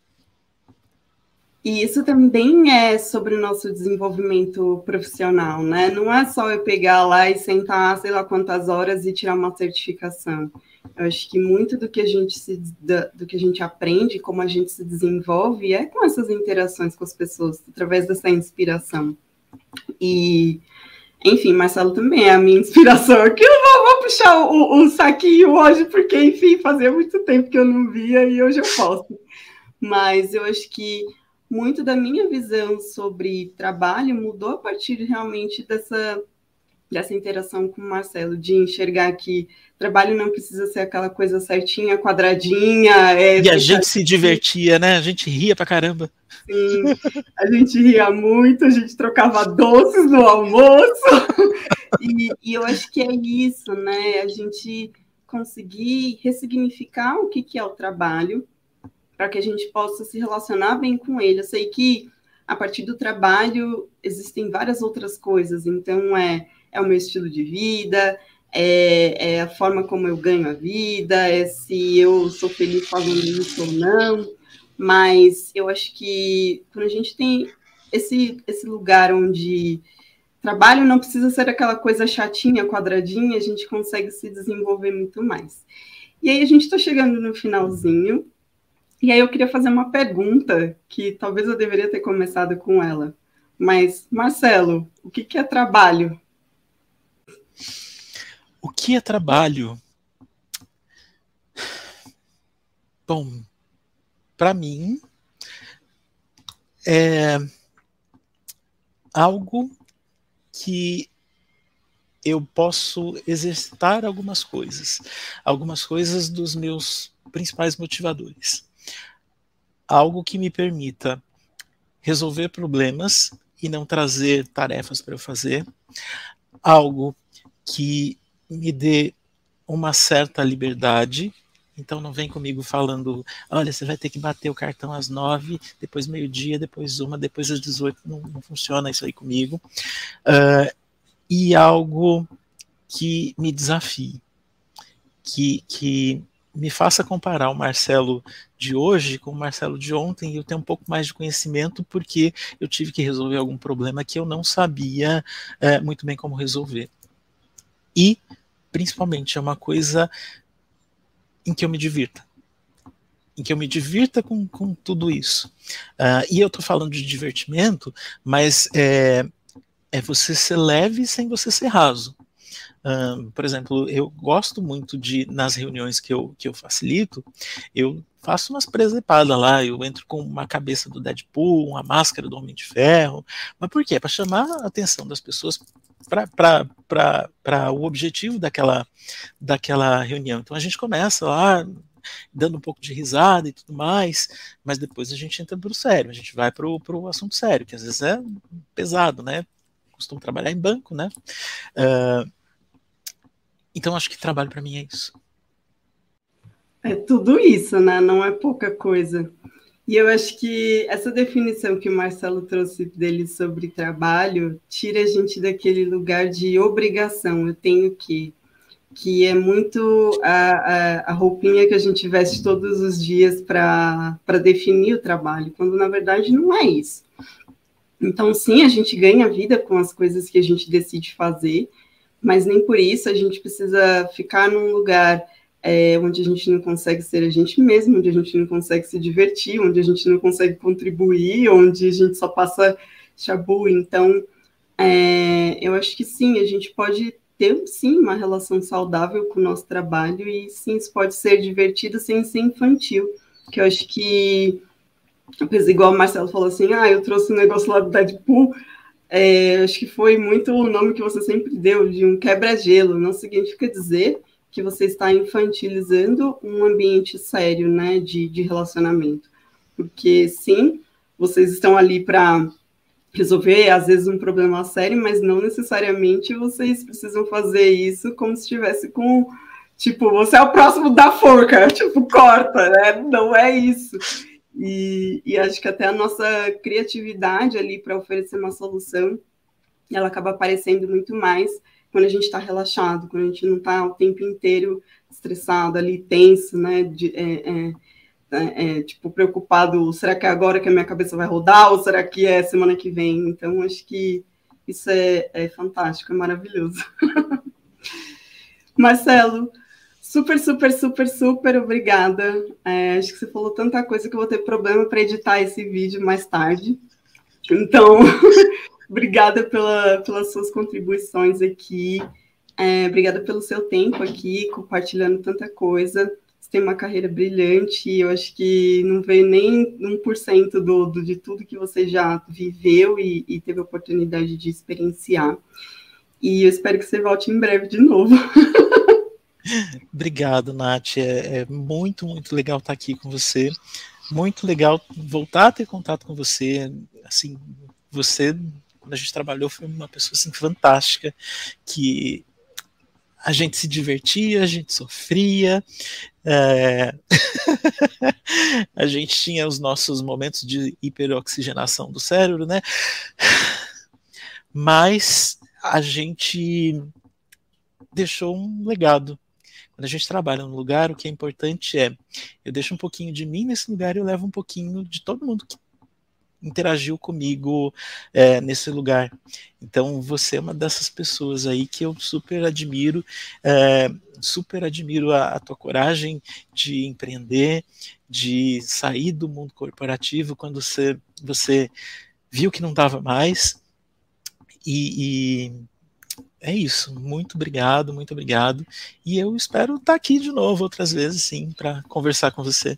E isso também é sobre o nosso desenvolvimento profissional, né? Não é só eu pegar lá e sentar, sei lá quantas horas e tirar uma certificação. Eu acho que muito do que a gente se, do que a gente aprende, como a gente se desenvolve, é com essas interações com as pessoas, através dessa inspiração. E, enfim, Marcelo também é a minha inspiração. Aqui eu vou, vou puxar o, o, saquinho hoje, porque, enfim, fazia muito tempo que eu não via e hoje eu posso. Mas eu acho que muito da minha visão sobre trabalho mudou a partir realmente dessa, dessa interação com o Marcelo, de enxergar que trabalho não precisa ser aquela coisa certinha, quadradinha. É, e a gente se divertia, né? A gente ria pra caramba. Sim, a gente ria muito, a gente trocava doces no almoço. e, e eu acho que é isso, né? A gente conseguir ressignificar o que, que é o trabalho para que a gente possa se relacionar bem com ele. Eu sei que a partir do trabalho existem várias outras coisas, então é, é o meu estilo de vida, é, é, a forma como eu ganho a vida, é se eu sou feliz fazendo isso ou não, mas eu acho que quando a gente tem esse, esse lugar onde trabalho não precisa ser aquela coisa chatinha, quadradinha, a gente consegue se desenvolver muito mais. E aí a gente está chegando no finalzinho, e aí eu queria fazer uma pergunta que talvez eu deveria ter começado com ela. Mas, Marcelo, o que, que é trabalho? O que é trabalho? Bom, para mim é algo que eu posso exercitar algumas coisas, algumas coisas dos meus principais motivadores algo que me permita resolver problemas e não trazer tarefas para eu fazer, algo que me dê uma certa liberdade. Então não vem comigo falando, olha, você vai ter que bater o cartão às nove, depois meio-dia, depois uma, depois às dezoito. Não, não funciona isso aí comigo. Uh, e algo que me desafie, que, que me faça comparar o Marcelo de hoje com o Marcelo de ontem e eu tenho um pouco mais de conhecimento porque eu tive que resolver algum problema que eu não sabia é, muito bem como resolver. E, principalmente, é uma coisa em que eu me divirta. Em que eu me divirta com, com tudo isso. Uh, e eu estou falando de divertimento, mas é, é você ser leve sem você ser raso. Um, por exemplo, eu gosto muito de, nas reuniões que eu, que eu facilito, eu faço umas presepadas lá, eu entro com uma cabeça do Deadpool, uma máscara do Homem de Ferro, mas por quê? Para chamar a atenção das pessoas para o objetivo daquela, daquela reunião. Então a gente começa lá dando um pouco de risada e tudo mais, mas depois a gente entra para o sério, a gente vai para o assunto sério, que às vezes é pesado, né? Costumo trabalhar em banco, né? Uh, então acho que trabalho para mim é isso. É tudo isso, né? Não é pouca coisa. E eu acho que essa definição que o Marcelo trouxe dele sobre trabalho tira a gente daquele lugar de obrigação. Eu tenho que. Que é muito a, a, a roupinha que a gente veste todos os dias para definir o trabalho, quando na verdade não é isso. Então, sim, a gente ganha vida com as coisas que a gente decide fazer, mas nem por isso a gente precisa ficar num lugar é, onde a gente não consegue ser a gente mesmo, onde a gente não consegue se divertir, onde a gente não consegue contribuir, onde a gente só passa chabu. Então, é, eu acho que sim, a gente pode ter sim uma relação saudável com o nosso trabalho e sim, isso pode ser divertido sem ser infantil, que eu acho que, igual o Marcelo falou assim, ah, eu trouxe um negócio lá do Deadpool, é, acho que foi muito o nome que você sempre deu, de um quebra-gelo. Não significa dizer que você está infantilizando um ambiente sério, né, de, de relacionamento. Porque, sim, vocês estão ali para resolver, às vezes, um problema sério, mas não necessariamente vocês precisam fazer isso como se estivesse com, tipo, você é o próximo da forca, tipo, corta, né? Não é isso. E, e acho que até a nossa criatividade ali para oferecer uma solução, ela acaba aparecendo muito mais quando a gente está relaxado, quando a gente não está o tempo inteiro estressado ali, tenso, né? De, é, é, é, é, tipo, preocupado, será que é agora que a minha cabeça vai rodar ou será que é semana que vem? Então, acho que isso é, é fantástico, é maravilhoso. Marcelo, Super, super, super, super obrigada. É, acho que você falou tanta coisa que eu vou ter problema para editar esse vídeo mais tarde. Então, obrigada pela, pelas suas contribuições aqui. É, obrigada pelo seu tempo aqui, compartilhando tanta coisa. Você tem uma carreira brilhante eu acho que não veio nem 1% do, do, de tudo que você já viveu e, e teve a oportunidade de experienciar. E eu espero que você volte em breve de novo. Obrigado, Nath. É, é, muito, muito legal estar aqui com você. Muito legal voltar a ter contato com você. Assim, você, quando a gente trabalhou, foi uma pessoa assim, fantástica, que a gente se divertia, a gente sofria, é... a gente tinha os nossos momentos de hiperoxigenação do cérebro, né? Mas a gente deixou um legado quando a gente trabalha num lugar, o que é importante é eu deixo um pouquinho de mim nesse lugar e eu levo um pouquinho de todo mundo que interagiu comigo é, nesse lugar. Então você é uma dessas pessoas aí que eu super admiro, é, super admiro a, a, tua coragem de empreender, de sair do mundo corporativo quando você, você viu que não dava mais e, e é isso. Muito obrigado, muito obrigado. E eu espero estar aqui de novo outras vezes, sim, para conversar com você.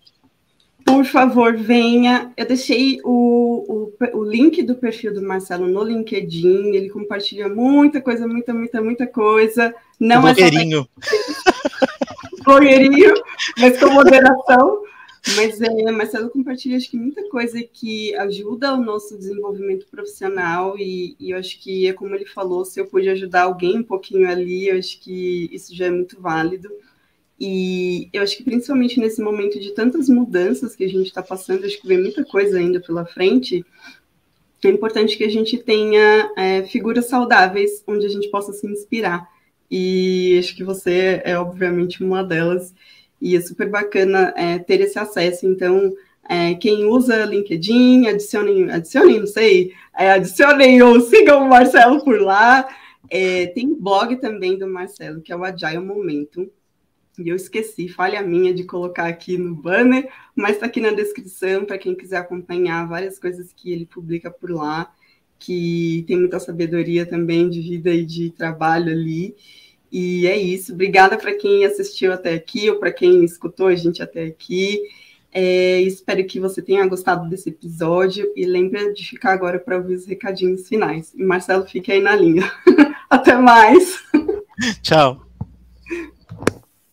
Por favor, venha. Eu deixei o, o, o, link do perfil do Marcelo no LinkedIn. Ele compartilha muita coisa, muita, muita, muita coisa. Não é blogueirinho. Só... blogueirinho, mas com moderação. Mas é, Marcelo compartilha acho que muita coisa que ajuda o nosso desenvolvimento profissional e, e, eu acho que é como ele falou, se eu pude ajudar alguém um pouquinho ali, eu acho que isso já é muito válido. E eu acho que principalmente nesse momento de tantas mudanças que a gente está passando, acho que vem muita coisa ainda pela frente, é importante que a gente tenha é, figuras saudáveis onde a gente possa se inspirar. E acho que você é obviamente uma delas. e é super bacana é, ter esse acesso. Então, é, quem usa LinkedIn, adicionem, adicionem, não sei, é, adicionem ou sigam o Marcelo por lá. É, tem blog também do Marcelo, que é o Agile Momentum. E eu esqueci, falha minha de colocar aqui no banner, mas está aqui na descrição para quem quiser acompanhar várias coisas que ele publica por lá, que tem muita sabedoria também de vida e de trabalho ali. E é isso. Obrigada para quem assistiu até aqui ou para quem escutou a gente até aqui. É, espero que você tenha gostado desse episódio e lembre de ficar agora para ouvir os recadinhos finais. E Marcelo, fique aí na linha. Até mais. Tchau.